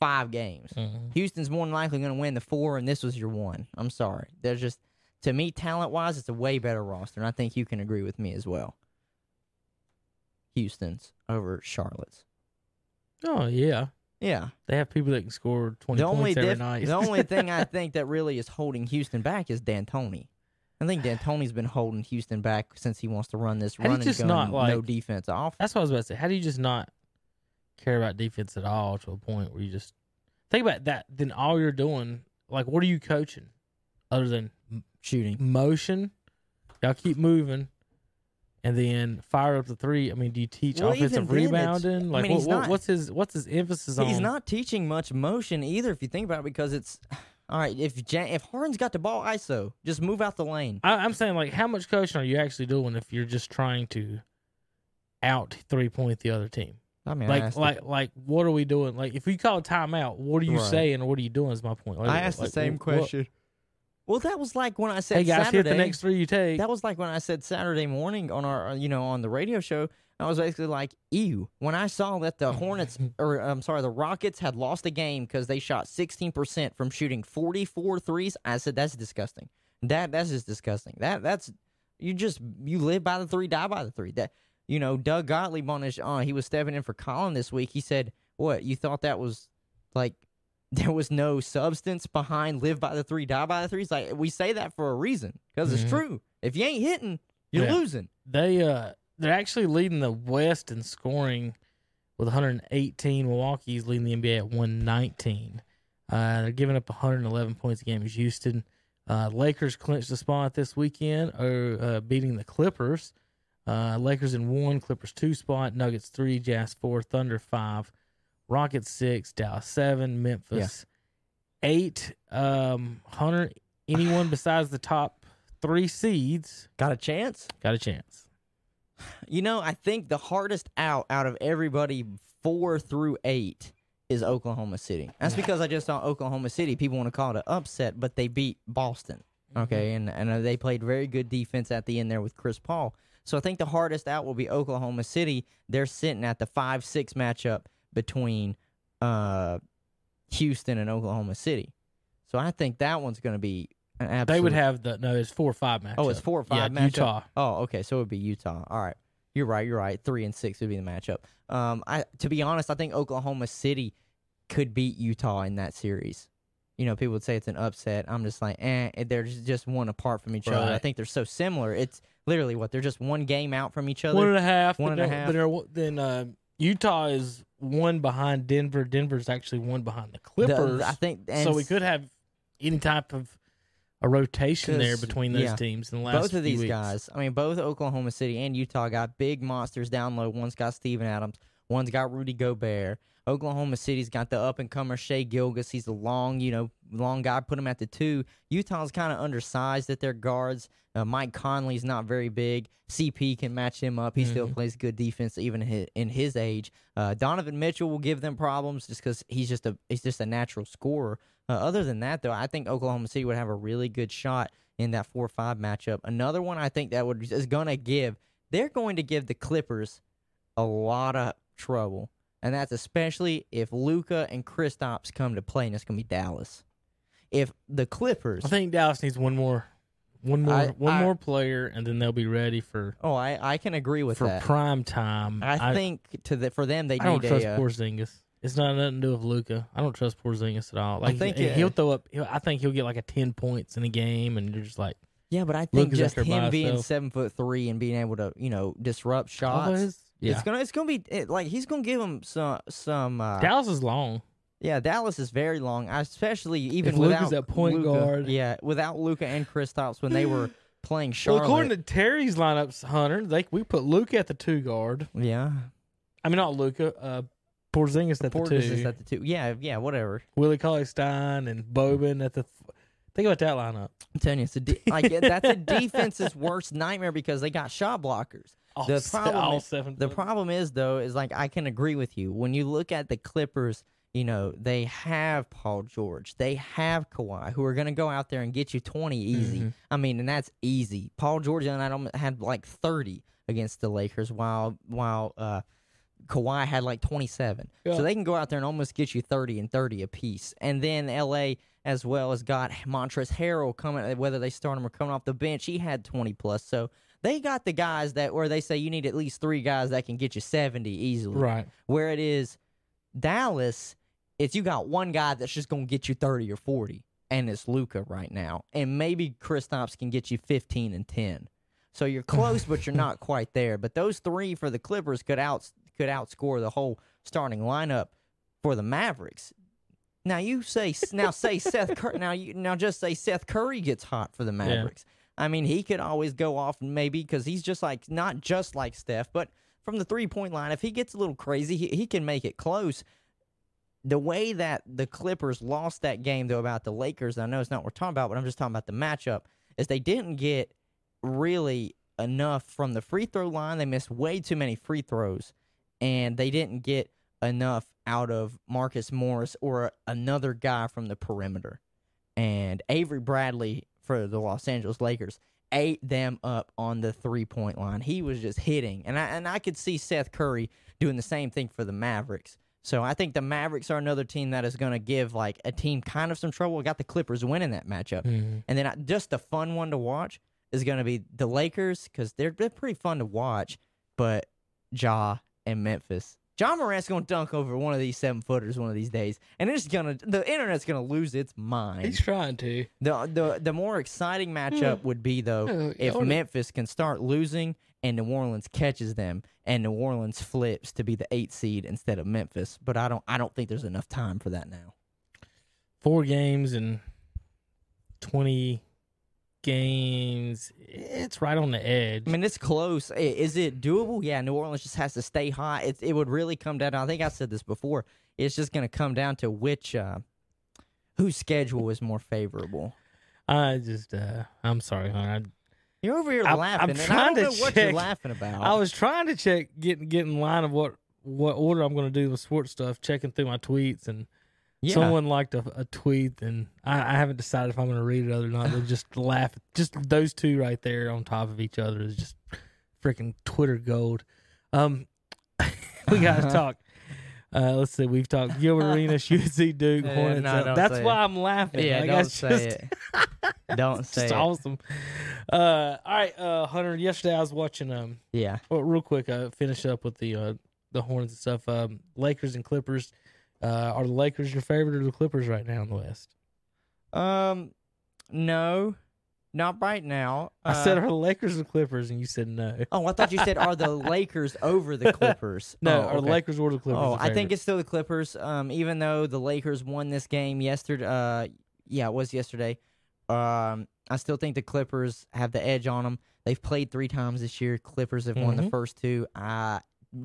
five games. Mhm. Houston's more than likely going to win the four, and this was your one. I'm sorry. There's just, to me, talent wise, it's a way better roster, and I think you can agree with me as well. Houston's over Charlotte's. Oh yeah, Yeah. they have people that can score twenty The points every diff- night. the only thing I think that really is holding Houston back is D'Antoni. I think D'Antoni's been holding Houston back since he wants to run this How do you run and just gun, not, no defense off. That's what I was about to say. How do you just not care about defense at all to a point where you just think about that? Then all you're doing, like, what are you coaching other than Shooting. motion? Y'all keep moving. And then fire up the three. I mean, do you teach Well, even offensive then, it's- rebounding? I Like, mean, what, he's what- not- what's his what's his emphasis on? He's not teaching much motion either, if you think about it, because it's all right. If Jan- if Harden's got the ball ISO, just move out the lane. I, I'm saying, like, how much coaching are you actually doing if you're just trying to out three point the other team? I mean, I Like, asked, like, like, what are we doing? Like, if we call a timeout, what are you Right. saying or what are you doing? Is my point. Like, I asked like, the same wh- what- question. Well, that was like when I said Hey guys, Saturday. hit the next three you take. That was like when I said Saturday morning on our, uh, you know, on the radio show. I was basically like, "Ew!" When I saw that the Hornets, or I'm sorry, the Rockets had lost a game because they shot 16 percent from shooting 44 threes. I said, "That's disgusting. That that's just disgusting. That that's you just you live by the three, die by the three. That you know, Doug Gottlieb on his, uh, he was stepping in for Colin this week. He said, "What you thought that was like?" There was no substance behind live by the three, die by the three. It's like we say that for a reason because Mhm. it's true. If you ain't hitting, you're Yeah. losing. they uh they're actually leading the West in scoring with 118. Milwaukee's leading the NBA at 119. Uh, they're giving up 111 points a game. As Houston, uh, Lakers clinched the spot this weekend, or uh, beating the Clippers. Uh, Lakers in one, Clippers two spot, Nuggets three, Jazz four, Thunder five, Rockets six, Dallas seven, Memphis eight. Um, Hunter, anyone besides the top three seeds Got a chance? got a chance. You know, I think the hardest out out of everybody four through eight is Oklahoma City. That's because I just saw Oklahoma City. People want to call it an upset, but they beat Boston. Okay, and and uh, they played very good defense at the end there with Chris Paul. So I think the hardest out will be Oklahoma City. They're sitting at the five six matchup between uh, Houston and Oklahoma City. So I think that one's going to be absolute. They would have the no. It's four or five matchup. Oh, it's four or five Yeah, matchup? Utah. Oh, okay. So it would be Utah. All right. You're right. You're right. Three and six would be the matchup. Um, I to be honest, I think Oklahoma City could beat Utah in that series. You know, people would say it's an upset. I'm just like, eh, they're just, one apart from each other. I think they're so similar. It's literally what they're just one game out from each other. One and a half. One and a half. Then, uh, Utah is one behind Denver. Denver's actually one behind the The- Clippers. I think, and so we could have any type of a rotation there between those yeah, teams in the last both of these weeks. guys. I mean, both Oklahoma City and Utah got big monsters down low. One's got Steven Adams. One's got Rudy Gobert. Oklahoma City's got the up and comer Shai Gilgeous. He's a long, you know, long guy. Put him at the two. Utah's kind of undersized at their guards. Uh, Mike Conley's not very big. CP can match him up. He still plays good defense even in his, in his age. Uh, Donovan Mitchell will give them problems just because he's just a he's just a natural scorer. Uh, other than that, though, I think Oklahoma City would have a really good shot in that four five matchup. Another one I think that would is going to give they're going to give the Clippers a lot of trouble, and that's especially if Luka and Kristaps come to play, and it's going to be Dallas. If the Clippers, I think Dallas needs one more, one more, I- one I- more player, and then they'll be ready for oh, I I can agree with for that. prime time. I, think to the for them they I don't trust a. Uh, Porzingis. It's not nothing to do with Luka. I don't trust Porzingis at all. Like I think he'll throw up. He'll, I think he'll get like a ten points in a game, and you're just like, yeah, but I think Luka's just out there by him being himself. seven foot three and being able to you know disrupt shots. Yeah. It's gonna it's gonna be it, like he's gonna give him some some. Uh, Dallas is long. Yeah, Dallas is very long, especially even If without Luka's point Luka. guard. Yeah, without Luka and Kristaps when they were playing Well, according to Terry's lineups, Hunter, they we put Luka at the two guard. yeah, I mean, not Luka. Uh, Porzingis at the two. is at the two. Yeah, yeah, whatever. Willie Cauley Stein and Boban at the. Th- Think about that lineup. I'm telling you, it's a de- like that's a defense's worst nightmare because they got shot blockers. All The se- problem all is- seven. The problem is though, is like I can agree with you. When you look at the Clippers, you know they have Paul George, they have Kawhi, who are going to go out there and get you 20 easy. Mhm. I mean, and that's easy. Paul George and I don't- had like 30 against the Lakers, while while uh, Kawhi had like 27. Yeah. So they can go out there and almost get you 30 and 30 apiece. And then LA as well has got Montrezl Harrell coming, whether they start him or coming off the bench, he had 20 plus. So they got the guys that where they say you need at least three guys that can get you 70 easily. right. Where it is Dallas, it's you got one guy that's just going to get you 30 or 40, and it's Luka right now. And maybe Kristaps can get you 15 and 10. So you're close, but you're not quite there. But those three for the Clippers could out could outscore the whole starting lineup for the Mavericks. Now you say now say Seth Curry now you now just say Seth Curry gets hot for the Mavericks. I mean he could always go off maybe because he's just like not just like Steph, but from the three point line, if he gets a little crazy, he, he can make it close. The way that the Clippers lost that game though about the Lakers, I know it's not what we're talking about, but I'm just talking about the matchup, is they didn't get really enough from the free throw line. They missed way too many free throws, and they didn't get enough out of Marcus Morris or another guy from the perimeter. And Avery Bradley for the Los Angeles Lakers ate them up on the three point line. He was just hitting, and I and I could see Seth Curry doing the same thing for the Mavericks. So I think the Mavericks are another team that is going to give like a team kind of some trouble. Got the Clippers winning that matchup, Mhm. and then I, just a fun one to watch is going to be the Lakers because they're they're pretty fun to watch. But Ja and Memphis, Ja Morant's going to dunk over one of these seven footers one of these days, and it's gonna the internet's going to lose its mind. He's trying to. The the the more exciting matchup would be though if Memphis can start losing and New Orleans catches them and New Orleans flips to be the eight seed instead of Memphis. But I don't I don't think there's enough time for that now. Four games and twenty games. It's right on the edge. I mean, it's close. Is it doable? Yeah, New Orleans just has to stay hot. It it would really come down. I think I said this before. It's just going to come down to which uh, whose schedule is more favorable. I just, uh, I'm sorry, Hunter. You're over here I'm- laughing, I'm and I trying don't know to what you're laughing about. I, I was trying to check, get get in line of what what order I'm going to do with sports stuff. Checking through my tweets, and yeah. someone liked a, a tweet, and I, I haven't decided if I'm going to read it or not. They just laugh. Just those two right there on top of each other is just freaking Twitter gold. Um, we got to talk. Uh, let's see. We've talked Gilbert Arenas, UC Duke, Uh, Hornets. no, Uh, that's why it. I'm laughing. Yeah, Like, don't that's say just- it. Don't say just it. awesome. Uh, all right, uh, Hunter. Yesterday I was watching. Um, Yeah. well, real quick, uh, finish up with the uh, the Hornets and stuff. Um, Lakers and Clippers. Uh, are the Lakers your favorite or the Clippers right now in the West? Um, no, not right now. I said Uh, are the Lakers or Clippers, and you said no. Oh, I thought you said are the Lakers over the Clippers? No, oh, are the. Lakers or the Clippers? Oh, I think it's still the Clippers. Um, even though the Lakers won this game yesterday. Uh, yeah, it was yesterday. Um, I still think the Clippers have the edge on them. They've played three times this year. Clippers have won the Mhm. first two. I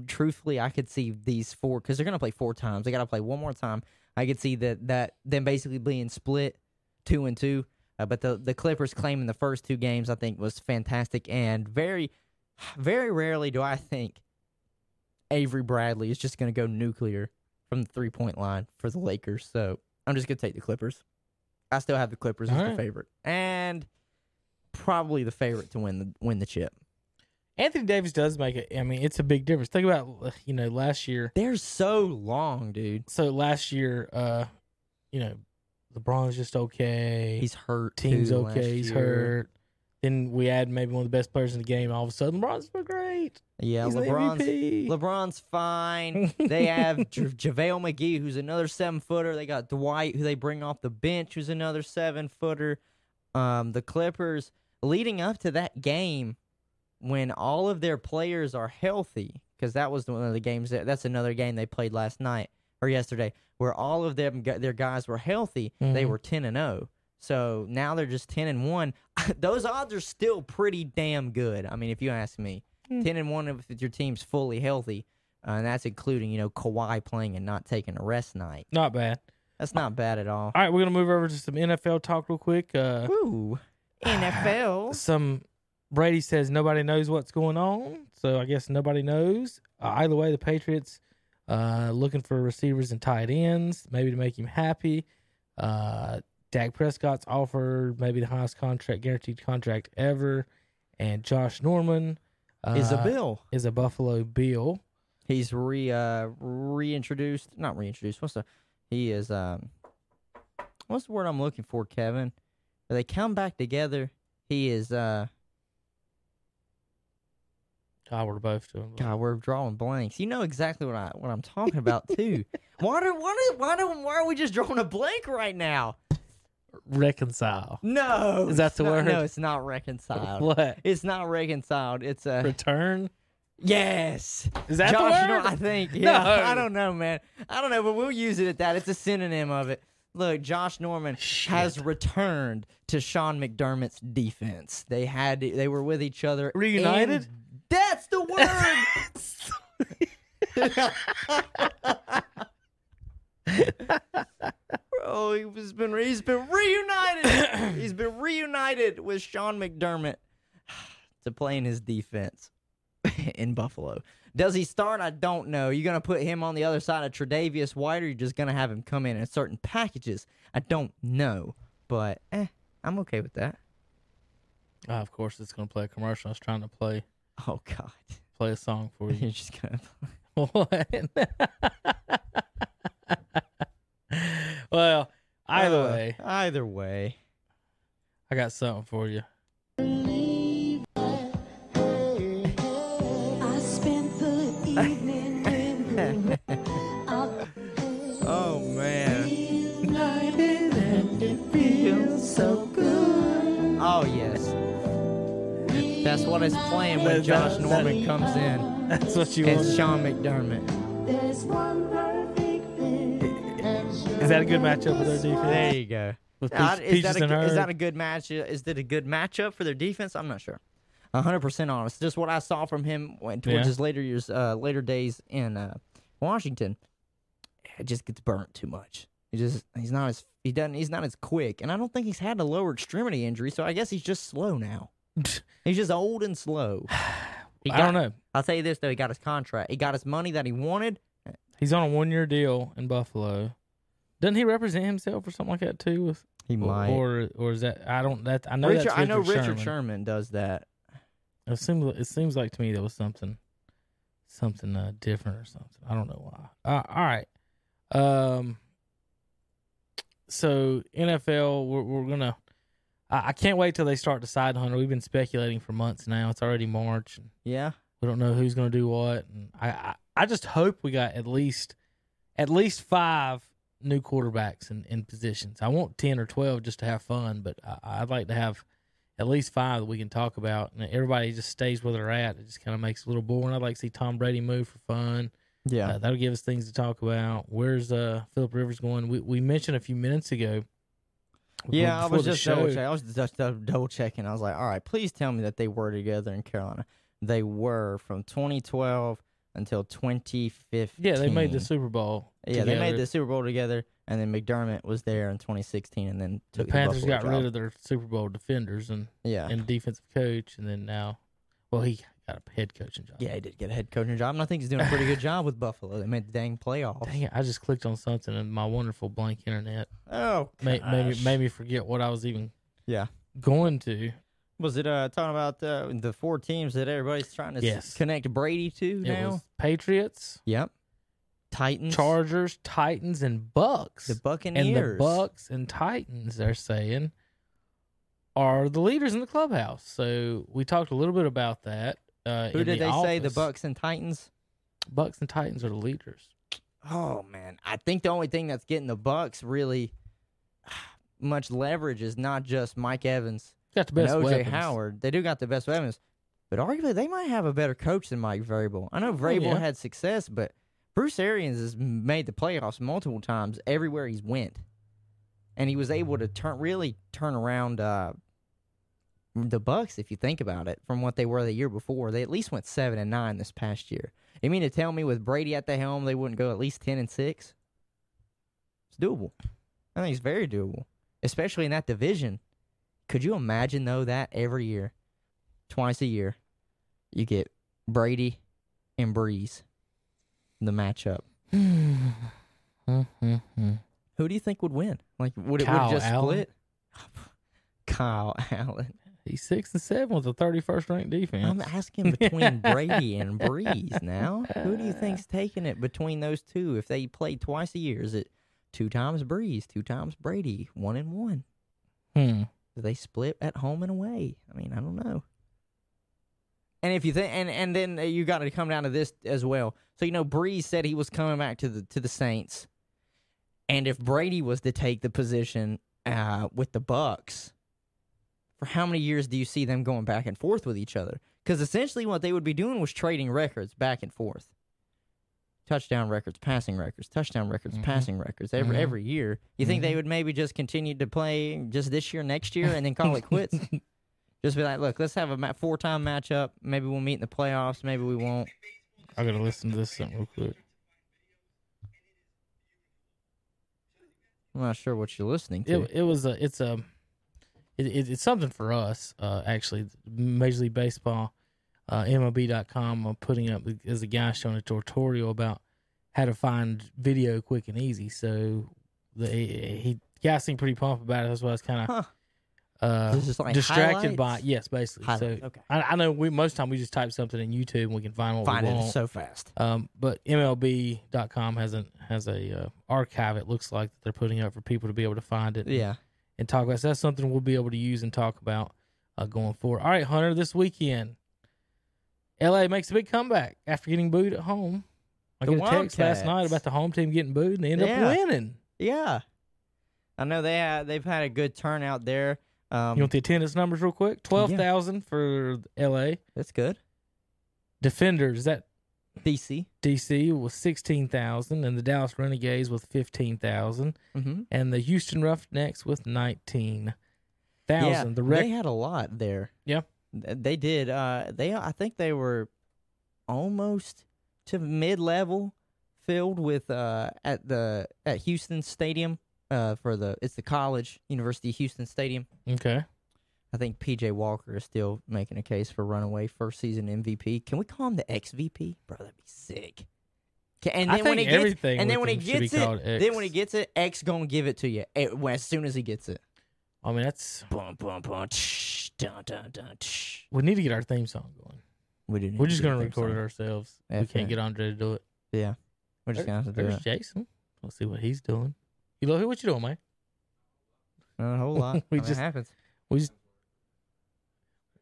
truthfully, I could see these four because they're gonna play four times. They got to play one more time. I could see that that them basically being split two and two. Uh, but the the Clippers claiming the first two games, I think, was fantastic and very, very rarely do I think Avery Bradley is just gonna go nuclear from the three point line for the Lakers. So I'm just gonna take the Clippers. I still have the Clippers as All the favorite and probably the favorite to win the win the chip. Anthony Davis does make it. I mean, it's a big difference. Think about you know last year. They're so long, dude. So last year, uh, you know, LeBron's just okay. He's hurt. team's too okay. He's year. hurt. Then we add maybe one of the best players in the game. All of a sudden, LeBron's great. Yeah, He's LeBron's LeBron's fine. they have Ja- JaVale McGee, who's another seven footer. They got Dwight, who they bring off the bench, who's another seven footer. Um, the Clippers, leading up to that game, when all of their players are healthy, because that was one of the games that that's another game they played last night or yesterday, where all of them their guys were healthy. They Mhm. were ten and zero. So now they're just ten and one. Those odds are still pretty damn good. I mean, if you ask me, Hmm. ten and one if your team's fully healthy, uh, and that's including you know Kawhi playing and not taking a rest night. Not bad. That's not bad at all. All right, we're gonna move over to some NFL talk real quick. Uh, Woo, NFL. some Brady says nobody knows what's going on, so I guess nobody knows. Uh, either way, the Patriots uh, looking for receivers and tight ends, maybe to make him happy. Uh, Dak Prescott's offered maybe the highest contract, guaranteed contract ever, and Josh Norman uh, is a Bill. is a Buffalo Bill. He's re uh, reintroduced, not reintroduced. What's the? He is um. What's the word I'm looking for, Kevin? They come back together. He is uh. God, we're both doing. God, we're drawing blanks. You know exactly what I what I'm talking about too. why do why do why do why are we just drawing a blank right now? Reconcile. No, Is that the not- word? No, it's not reconciled. What? It's not reconciled. It's a Return? yes. Is that Josh, the you know, word? I think. Yeah, No. I don't know, man. I don't know, but we'll use it at that. It's a synonym of it. Look, Josh Norman has returned to Sean McDermott's defense. They had they were with each other. Reunited? And That's the word. Bro, he was been he's been reunited. he's been reunited with Sean McDermott to play in his defense in Buffalo. Does he start? I don't know. You're gonna put him on the other side of Tre'Davious White, or you're just gonna have him come in in certain packages? I don't know, but eh, I'm okay with that. Ah, of course, it's going to play a commercial. I was trying to play Oh God, play a song for you. you're just gonna. what? well, either Uh, way, either way. I got something for you. That's what it's playing when That- Josh that- Norman that- comes in. That's what you It's want. Sean McDermott. There's one perfect thing. Is that a good matchup with their defense? There you go. With Uh, Peach- is, that a, good- is that a good match? Is that a good matchup for their defense? I'm not sure. 100% honest. Just what I saw from him when, towards Yeah. his later years, uh, later days in uh, Washington. It just gets burnt too much. He just he's not as he doesn't he's not as quick, and I don't think he's had a lower extremity injury, so I guess he's just slow now. he's just old and slow. He I don't know. I'll tell you this though, he got his contract. He got his money that he wanted. He's on a one year deal in Buffalo. Doesn't he represent himself or something like that too? With He might. or or is that I don't that I know Richard, that's I know Richard Sherman. Does that. It seems it seems like to me there was something something uh, different or something. I don't know why. Uh, all right. Um. So NFL, we're we're gonna. I, I can't wait till they start the side hunter. We've been speculating for months now. It's already March, and Yeah. we don't know who's gonna do what. And I I, I just hope we got at least at least five new quarterbacks in, in positions. I want ten or twelve just to have fun, but I, I'd like to have at least five that we can talk about, and everybody just stays where they're at. It just kind of makes it a little boring. I'd like to see Tom Brady move for fun. Yeah. Uh, that'll give us things to talk about. Where's uh Philip Rivers going? We we mentioned a few minutes ago. Yeah, I was just double checking. I was just double checking. I was like, all right, please tell me that they were together in Carolina. They were from 2012 until 2015. Yeah, they made the Super Bowl. Yeah, they made the Super Bowl together, and then McDermott was there in 2016, and then The Panthers Buffalo got job. rid of their Super Bowl defenders and Yeah, and defensive coach, and then now, well, he got a head coaching job. yeah, he did get a head coaching job, and I think he's doing a pretty good job with Buffalo. They made the dang playoffs. Dang it! I just clicked on something and my wonderful blank internet Oh, made, made me made me forget what I was even yeah. going to. Was it uh talking about uh, the four teams that everybody's trying to s- Yes. connect Brady to now? Patriots, Yep. Titans, Chargers, Titans, and Bucks. the Buccaneers, and the Bucks and Titans, they're saying, are the leaders in the clubhouse. So we talked a little bit about that. Uh, Who did the they say? The office. Bucks and Titans. Bucks and Titans are the leaders. Oh man, I think the only thing that's getting the Bucks really much leverage is not just Mike Evans Got the and best OJ weapons. Howard. They do got the best weapons, but arguably they might have a better coach than Mike Vrabel. I know Vrabel Oh, yeah. had success, but Bruce Arians has made the playoffs multiple times everywhere he's went, and he was able to turn really turn around uh, the Bucks. If you think about it, from what they were the year before, they at least went seven and nine this past year. You mean to tell me with Brady at the helm, they wouldn't go at least ten and six? It's doable. I think it's very doable, especially in that division. Could you imagine though that every year, twice a year, you get Brady and Brees, the matchup. Who do you think would win? Like, would it would just Allen. split? Kyle Allen. He's six and seven with a thirty-first ranked defense. I'm asking between Brady and Brees now. Who do you think's taking it between those two? If they play twice a year, is it two times Brees, two times Brady, one and one? Hmm. Do they split at home and away? I mean, I don't know. And if you think, and and then uh, you got to come down to this as well. So you know, Brees said he was coming back to the to the Saints, and if Brady was to take the position uh, with the Bucks, for how many years do you see them going back and forth with each other? Because essentially, what they would be doing was trading records back and forth. Touchdown records, passing records, touchdown records, Mhm. passing records every Mhm. every year. You think they Mhm. would maybe just continue to play just this year, next year, and then call it quits? just be like, look, let's have a four time matchup. Maybe we'll meet in the playoffs. Maybe we won't. I gotta listen to this something real quick. I'm not sure what you're listening to. It it was a it's a it, it, it's something for us uh actually Major League Baseball uh MLB.com uh, putting up as a guy showing a tutorial about how to find video quick and easy. So the he guy seemed pretty pumped about it. That's why I was kind of Huh. uh like distracted by highlights? yes basically. Highlights, So okay. I, I know we most time we just type something in YouTube and we can find what Find we it want. so fast. Um, but MLB.com has a has a uh, archive. It looks like that they're putting up for people to be able to find it. Yeah. And talk about. So that's something we'll be able to use and talk about uh, going forward. All right, Hunter. This weekend, LA makes a big comeback after getting booed at home. I The get a text last night about the home team getting booed, and they end Yeah. up winning. Yeah. I know they had, they've had a good turnout there. Um, You want the attendance numbers real quick? Twelve thousand for LA. that's good. Defenders that DC. DC was sixteen thousand, and the Dallas Renegades with fifteen thousand, Mm-hmm. and the Houston Roughnecks with nineteen Yeah, the rec- they had a lot there. Yeah. They did. Uh, they I think they were almost to mid level filled with uh at the at Houston Stadium uh for the it's the college University of Houston Stadium. okay. I think PJ Walker is still making a case for runaway first season MVP. Can we call him the XVP? Bro, that'd be sick. Ca- And then when he gets, and then when he him should be gets it, then when he gets it, X gonna give it to you eh, as soon as he gets it. I mean, that's Bum, bum, bum, tsh, dun, dun, dun, tsh. we need to get our theme song going. We do. need We're just gonna record it ourselves. Yeah, we can't get Andre to do it. Yeah, we're just gonna have to do it. There's. Jason. Let's see what he's doing. You know, what you doing, man? Not a whole lot. We I mean, just- it happens. We just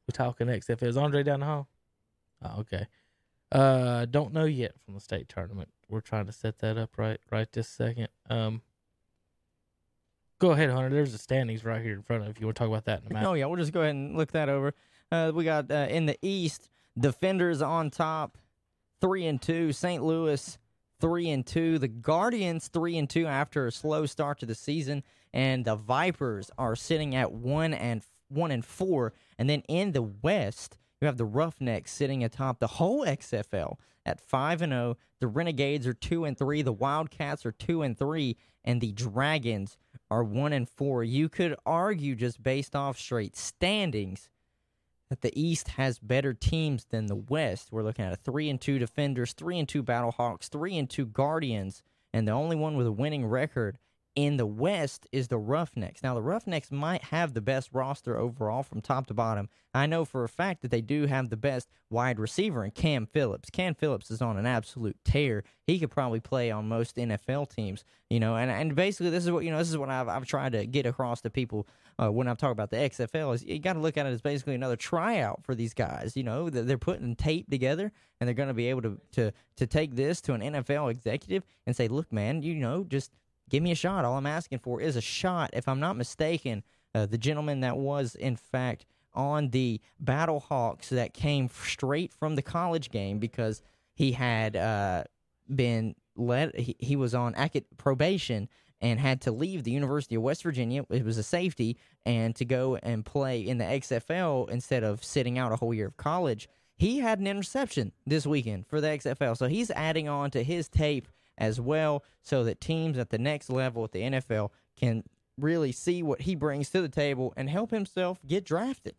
we talking next. If it's Andre down the hall. Oh, okay. Uh, don't know yet from the state tournament. We're trying to set that up right right this second. Um, go ahead, Hunter. There's the standings right here in front of you. To talk about that in a minute? Oh yeah, we'll just go ahead and look that over. Uh, we got uh, in the East, Defenders on top, three and two. St. Louis three and two. The Guardians three and two after a slow start to the season, and the Vipers are sitting at one and one and four. And then in the West, You have the Roughnecks sitting atop the whole XFL at 5 and 0. The Renegades are 2 and 3, the Wildcats are 2 and 3, and the Dragons are 1 and 4. You could argue just based off straight standings that the East has better teams than the West. We're looking at a 3 and 2 Defenders, 3 and 2 Battlehawks, 3 and 2 Guardians, and the only one with a winning record in the West is the Roughnecks. Now, the Roughnecks might have the best roster overall from top to bottom. I know for a fact that they do have the best wide receiver in Cam Phillips. Cam Phillips is on an absolute tear. He could probably play on most NFL teams, you know. And and basically, this is what you know. This is what I've I've tried to get across to people uh, when I'm talking about the XFL. Is you got to look at it as basically another tryout for these guys. You know, they're putting tape together, and they're going to be able to to to take this to an NFL executive and say, look, man, you know, just give me a shot. All I'm asking for is a shot. If I'm not mistaken, uh, the gentleman that was, in fact, on the Battlehawks that came straight from the college game because he had uh, been let, he, he was on acad- probation and had to leave the University of West Virginia. It was a safety, and to go and play in the XFL instead of sitting out a whole year of college. He had an interception this weekend for the XFL, so he's adding on to his tape as well so that teams at the next level at the NFL can really see what he brings to the table and help himself get drafted.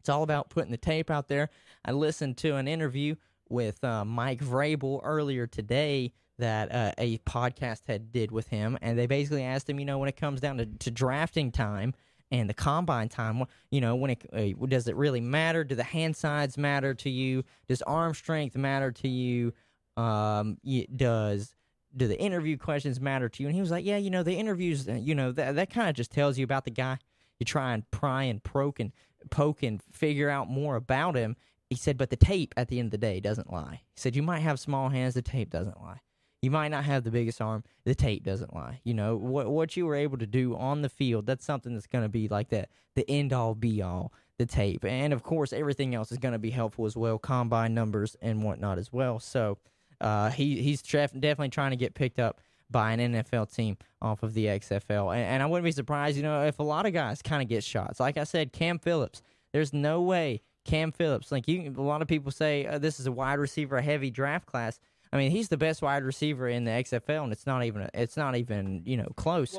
It's all about putting the tape out there. I listened to an interview with uh, Mike Vrabel earlier today that uh, a podcast had did with him, and they basically asked him, you know, when it comes down to, to drafting time and the combine time, you know, when it uh, does it really matter? Do the hand sides matter to you? Does arm strength matter to you? Um, does do the interview questions matter to you? And he was like, yeah, you know, the interviews, uh, you know, that that kind of just tells you about the guy. You try and pry and poke and poke and figure out more about him. He said, but the tape at the end of the day doesn't lie. He said, you might have small hands, the tape doesn't lie. You might not have the biggest arm, the tape doesn't lie. You know what what you were able to do on the field. That's something that's going to be like that, the end all be all, the tape, and of course everything else is going to be helpful as well, combine numbers and whatnot as well. So uh, he he's definitely trying to get picked up by an NFL team off of the XFL, and, and I wouldn't be surprised, you know, if a lot of guys kind of get shots. Like I said, Cam Phillips. There's no way Cam Phillips. Like you, a lot of people say uh, this is a wide receiver heavy draft class. I mean, he's the best wide receiver in the XFL, and it's not even it's not even you know close.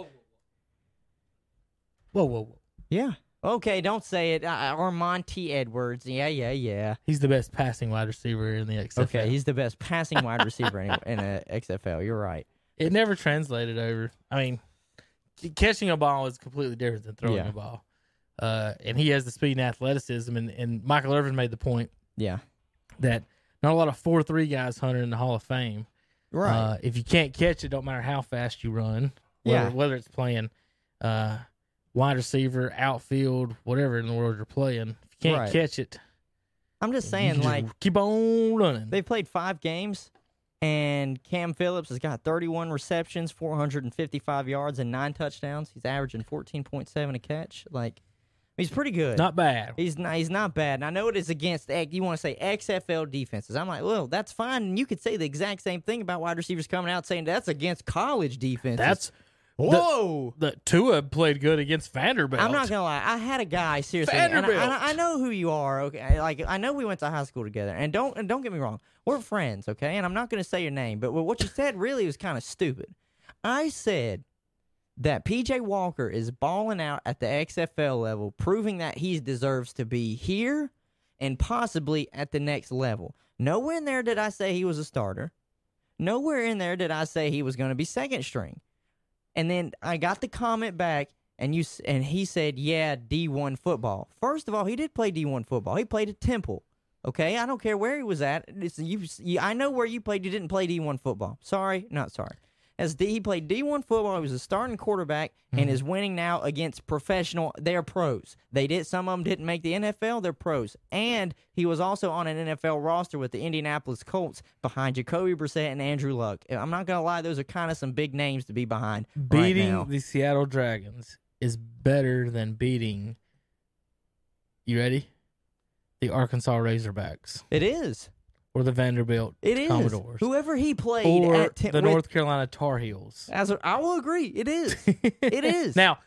Whoa, whoa, whoa. Yeah. Okay, don't say it. Uh, or Monty Edwards. Yeah, yeah, yeah. He's the best passing wide receiver in the XFL. Okay, he's the best passing wide receiver in, in a XFL. You're right. it never translated over. I mean, catching a ball is completely different than throwing Yeah. a ball. Uh, and he has the speed and athleticism. And, and Michael Irvin made the point Yeah. that not a lot of four three guys hunted in the Hall of Fame. Right. Uh, if you can't catch it, don't matter how fast you run. Whether, Yeah. whether it's playing uh, wide receiver, outfield, whatever in the world you're playing, if you can't Right. catch it, I'm just saying, like, keep on running. They played five games, and Cam Phillips has got 31 receptions, 455 yards, and nine touchdowns. He's averaging 14.7 a catch. Like, he's pretty good. not bad. He's not. He's not bad. And I know it is against. Eh, X- You want to say XFL defenses? I'm like, well, that's fine. And you could say the exact same thing about wide receivers coming out saying that's against college defenses. That's whoa. the Tua played good against Vanderbilt. I'm not gonna lie. I had a guy seriously, and I, Vanderbilt. and I, I know who you are. Okay, like I know we went to high school together, and don't and don't get me wrong, we're friends. Okay, and I'm not gonna say your name, but what you said really was kind of stupid. I said that PJ Walker is balling out at the XFL level, proving that he deserves to be here and possibly at the next level. Nowhere in there did I say he was a starter. Nowhere in there did I say he was going to be second string. And then I got the comment back, and you and he said, "Yeah, D1 football." First of all, he did play D1 football. He played at Temple. Okay, I don't care where he was at. You, you, I know where you played. You didn't play D1 football. Sorry, not sorry. As D, he played D1 football. He was a starting quarterback and mm-hmm. is winning now against professional. They're pros. They did. Some of them didn't make the NFL. They're pros. And he was also on an NFL roster with the Indianapolis Colts behind Jacoby Brissett and Andrew Luck. I'm not gonna lie; those are kind of some big names to be behind. right beating now. the Seattle Dragons is better than beating. You ready? The Arkansas Razorbacks It is. Or the Vanderbilt It is. Commodores Whoever he played or at Tem- the with- North Carolina Tar Heels. As a, I will agree, it is. It is. now,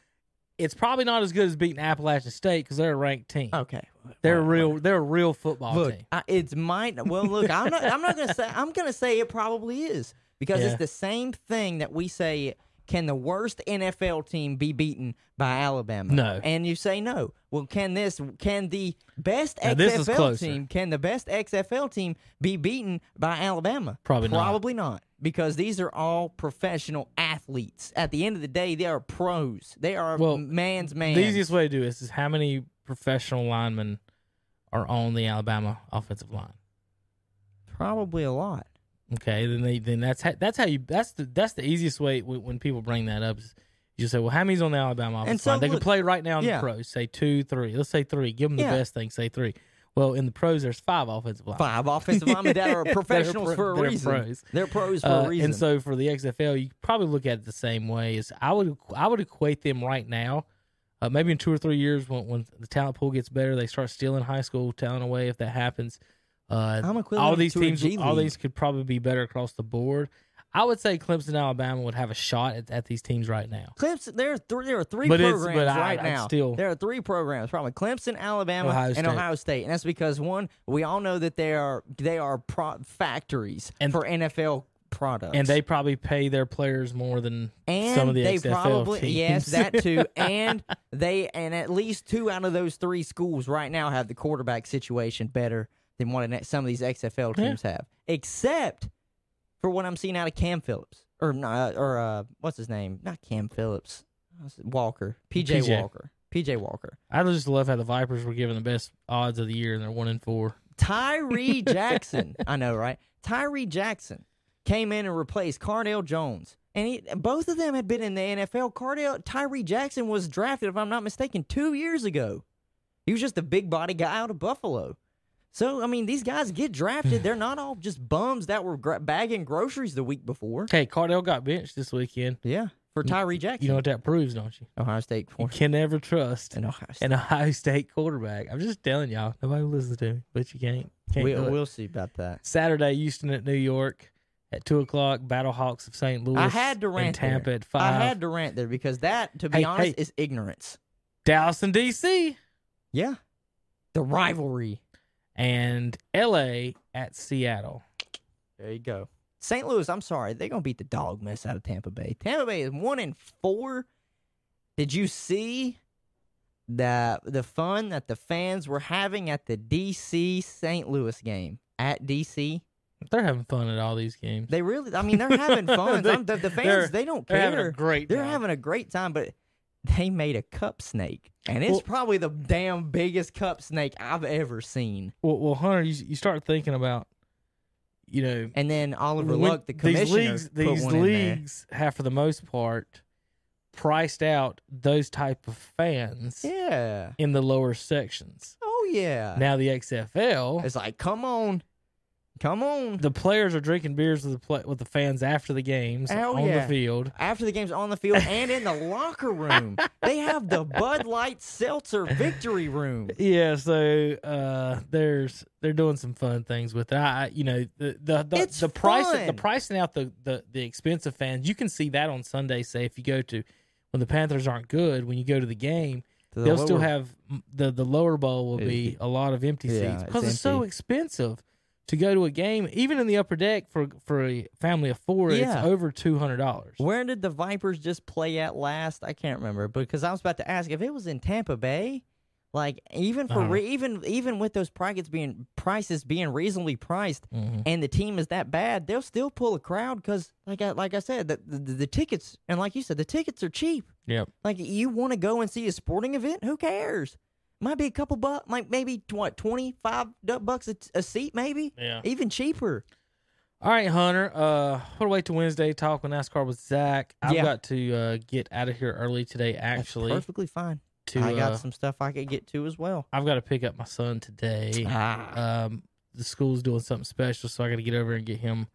it's probably not as good as beating Appalachian State because they're a ranked team. Okay, they're a real. They're a real football Look, team. I, it's mine. Well, look, I'm not. I'm not gonna say. I'm gonna say it probably is because Yeah. it's the same thing that we say. Can the worst NFL team be beaten by Alabama? No. And you say no. Well, can this? Can the best Now, XFL team? Can the best XFL team be beaten by Alabama? Probably not. Probably not. Because these are all professional athletes. At the end of the day, they are pros. They are Well, man's man. The easiest way to do this is how many professional linemen are on the Alabama offensive line. Probably a lot. Okay, then they then that's how, that's how you that's the that's the easiest way when, when people bring that up is you say, well, how many's on the Alabama offensive so line? They look- can play right now in yeah. the pros. Say two, three. Let's say three. Give them the Yeah. best thing. Say three. Well, in the pros, there's five offensive line. Five offensive linemen that are professionals pro- for a they're reason. pros. They're pros for Uh, a reason. and so for the XFL, you probably look at it the same way. As I would, I would equate them right now. Uh, maybe in two or three years, when, when the talent pool gets better, they start stealing high school talent away. If that happens, uh, all these teams, all these could probably be better across the board. I would say Clemson, Alabama would have a shot at, at these teams right now. Clemson, there are three, there are three But programs but I- right I'd now. still- there are three programs, probably Clemson, Alabama, Ohio and Ohio State, and that's because one, we all know that they are they are pro- factories And- for NFL products, And they probably pay their players more than and some of the they XFL probably teams. yes that too, and they and at least two out of those three schools right now have the quarterback situation better than what an- some of these XFL Yeah. teams have, except for what I'm seeing out of Cam Phillips or not or uh what's his name? Not Cam Phillips, Walker, PJ, PJ. Walker, PJ Walker, I just love how the Vipers were given the best odds of the year, and they're one and four. Tyree Jackson. I know, right? Tyree Jackson came in and replaced Cardale Jones. And he, both of them had been in the NFL. Cardale Tyree Jackson was drafted, if I'm not mistaken, two years ago. He was just a big body guy out of Buffalo. So I mean, these guys get drafted. They're not all just bums that were gra- bagging groceries the week before. Hey, Cardale got benched this weekend. Yeah, for Tyree Jackson. You know what that proves, don't you? Ohio State You can never trust and Ohio State. an Ohio State quarterback. I'm just telling y'all. Nobody listens to me, but you can't. can't we, do we'll see about that. Saturday, Houston at New York at two o'clock. Battlehawks of St. Louis. I had to rant Tampa there. at five. I had to rant there because that, to be Hey, honest, hey. is ignorance. Dallas and DC Yeah, the rivalry. And L.A. at Seattle. There you go. St. Louis, I'm sorry, they're gonna beat the dog mess out of Tampa Bay. Tampa Bay is one in four. Did you see the the fun that the fans were having at the DC St. Louis game at DC? They're having fun at all these games. They really, I mean, they're having fun. They- the, the fans, they don't care. They're having a great. They're time. having a great time, but they made a cup snake, and it's Well- probably the damn biggest cup snake I've ever seen. Well, well, Hunter, you, you start thinking about, you know, And then Oliver Luck, the these commissioner, leagues, these in there. leagues have for the most part priced out those type of fans Yeah. in the lower sections. Oh yeah. Now the XFL, It's like, come on, come on. the players are drinking beers with the play, with the fans after the games Hell on yeah. the field. After the game's on the field and in the locker room, they have the Bud Light Seltzer Victory Room. Yeah, so uh, there's they're doing some fun things with that. I, you know, the the the, It's the price the pricing out the, the the expensive fans. You can see that on Sunday. Say if you go to when the Panthers aren't good, when you go to the game, the they'll still have the the lower bowl will be a lot of empty Yeah, seats it's because it's, so expensive to go to a game. Even in the upper deck for for a family of four, Yeah. it's over two hundred dollars. Where did the Vipers just play at last? I can't remember because I was about to ask if it was in Tampa Bay. Like even for Uh-huh. re- even even with those prices being prices being reasonably priced, Mhm. and the team is that bad, they'll still pull a crowd because like I, like I said, the, the the tickets and like you said, the tickets are cheap. Yep. Like you want to go and see a sporting event? Who cares? Might be a couple bucks, like maybe what twenty five bucks a seat, maybe Yeah. even cheaper. All right, Hunter. Uh, we'll wait till Wednesday. Talk with NASCAR with Zach. I've Yeah. got to uh, get out of here early today. That's Actually, perfectly fine. to I got uh, some stuff I could get to as well. I've got to pick up my son today. Ah, Um, the school's doing something special, so I got to get over and get him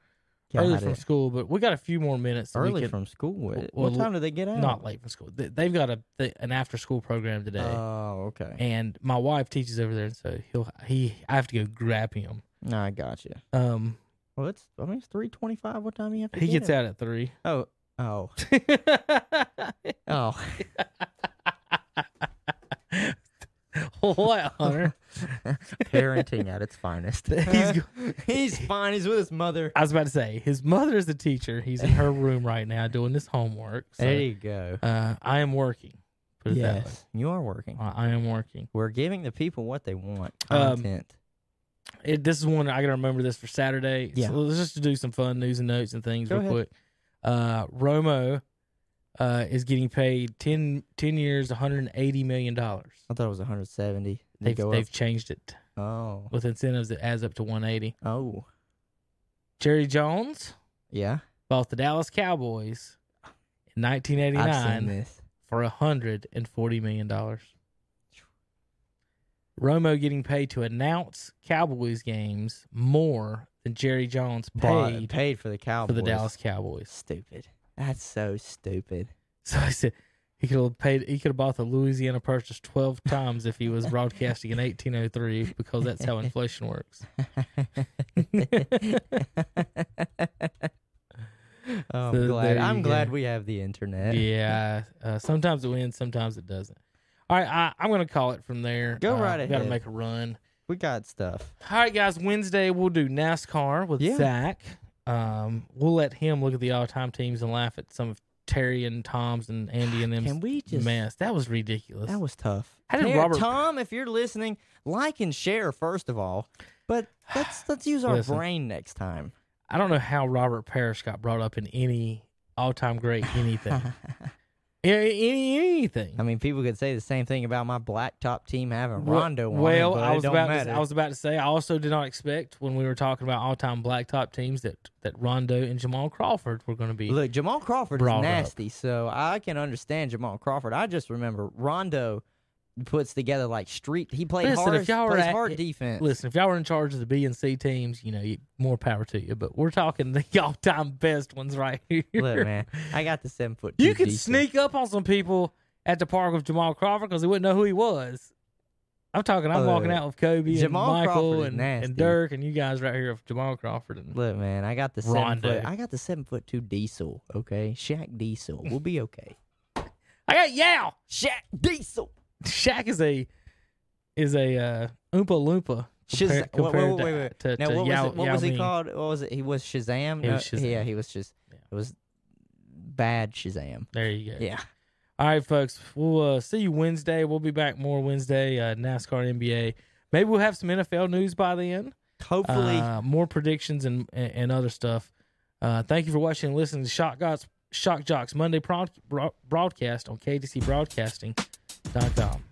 early it. from school. But we got a few more minutes. early can- from school. What, well, what time do they get out? not late from school. They, they've got a th- an after school program today, Oh, okay. and my wife teaches over there, and so he'll he I have to go grab him. No, I got you. Um, Well, it's I mean it's three twenty five. What time do you have to he get gets out at three. Oh, oh, oh. what, Hunter? Parenting at its finest. He's He's fine. He's with his mother. I was about to say his mother is a teacher. He's in her room right now doing this homework. So, There you go. uh, I am working. Put it that way. Yes, you are working. I I am working. We're giving the people what they want. Um, Content. It, this is one I gotta remember this for Saturday. Yeah. So let's just do some fun news and notes and things Go real ahead. quick. Uh, Romo uh, is getting paid 10, 10 years, one hundred and eighty million dollars. I thought it was 170. Did They've go they've up? changed it Oh. with incentives that adds up to one eighty. Oh. Jerry Jones Yeah. bought the Dallas Cowboys in nineteen eighty I've seen nine this. for hundred and forty million dollars. Romo getting paid to announce Cowboys games more than Jerry Jones Bought- paid paid for the Cowboys. for the Dallas Cowboys. Stupid. That's so stupid. So I said he could have paid. He could have bought the Louisiana Purchase twelve times if he was broadcasting in eighteen oh three because that's how inflation works. Oh, I'm So glad. I'm glad go. we have the internet. yeah, uh, sometimes it wins, sometimes it doesn't. All right, I, I'm going to call it from there. Go uh, right Got to make a run. We got stuff. All right, guys. Wednesday we'll do NASCAR with Yeah. Zach. Um, we'll let him look at the all-time teams and laugh at some of Terry and Tom's and Andy and them. Can we just? mess. That was ridiculous. That was tough. How did Hey, Robert- Tom, if you're listening, like and share first of all. But let's let's use our Listen. brain next time. I don't know how Robert Parish got brought up in any all-time great anything. any, any anything. I mean, people could say the same thing about my blacktop team having Rondo on well, I was about matter. to, I was about to say I also did not expect when we were talking about all-time blacktop teams that that Rondo and Jamal Crawford were going to be. Look, Jamal Crawford is brought up. nasty, so I can understand Jamal Crawford. I just remember Rondo puts together like street. He played Listen, hard, if y'all were plays at- hard defense. Listen, if y'all were in charge of the B and C teams, you know, you, more power to you. But we're talking the all-time best ones right here. Look, man, I got the seven foot. you could sneak up on some people at the park with Jamal Crawford because they wouldn't know who he was. I'm talking. I'm walking out with Kobe Jamal and Michael and, and Dirk and you guys right here with Jamal Crawford and Look, man, I got the seven Rondo. foot. I got the seven foot two diesel. Okay, Shaq Diesel. We'll be okay. I got Yao. Shaq Diesel. Shaq is a is a uh, Oompa Loompa. Shaz- compar- wait, wait, compared wait, to- to- Now, what was it? What was he called? What was it? He was Shazam. He was Shazam. Yeah, he was just. Yeah. It was bad Shazam. There you go. Yeah. All right, folks. We'll uh, see you Wednesday. We'll be back more Wednesday. Uh, NASCAR, NBA. Maybe we'll have some NFL news by then. Hopefully, Uh, more predictions and, and and other stuff. Uh, thank you for watching and listening to Shock Gods, Shock Jocks Monday broad, broadcast on KDC Broadcasting.com.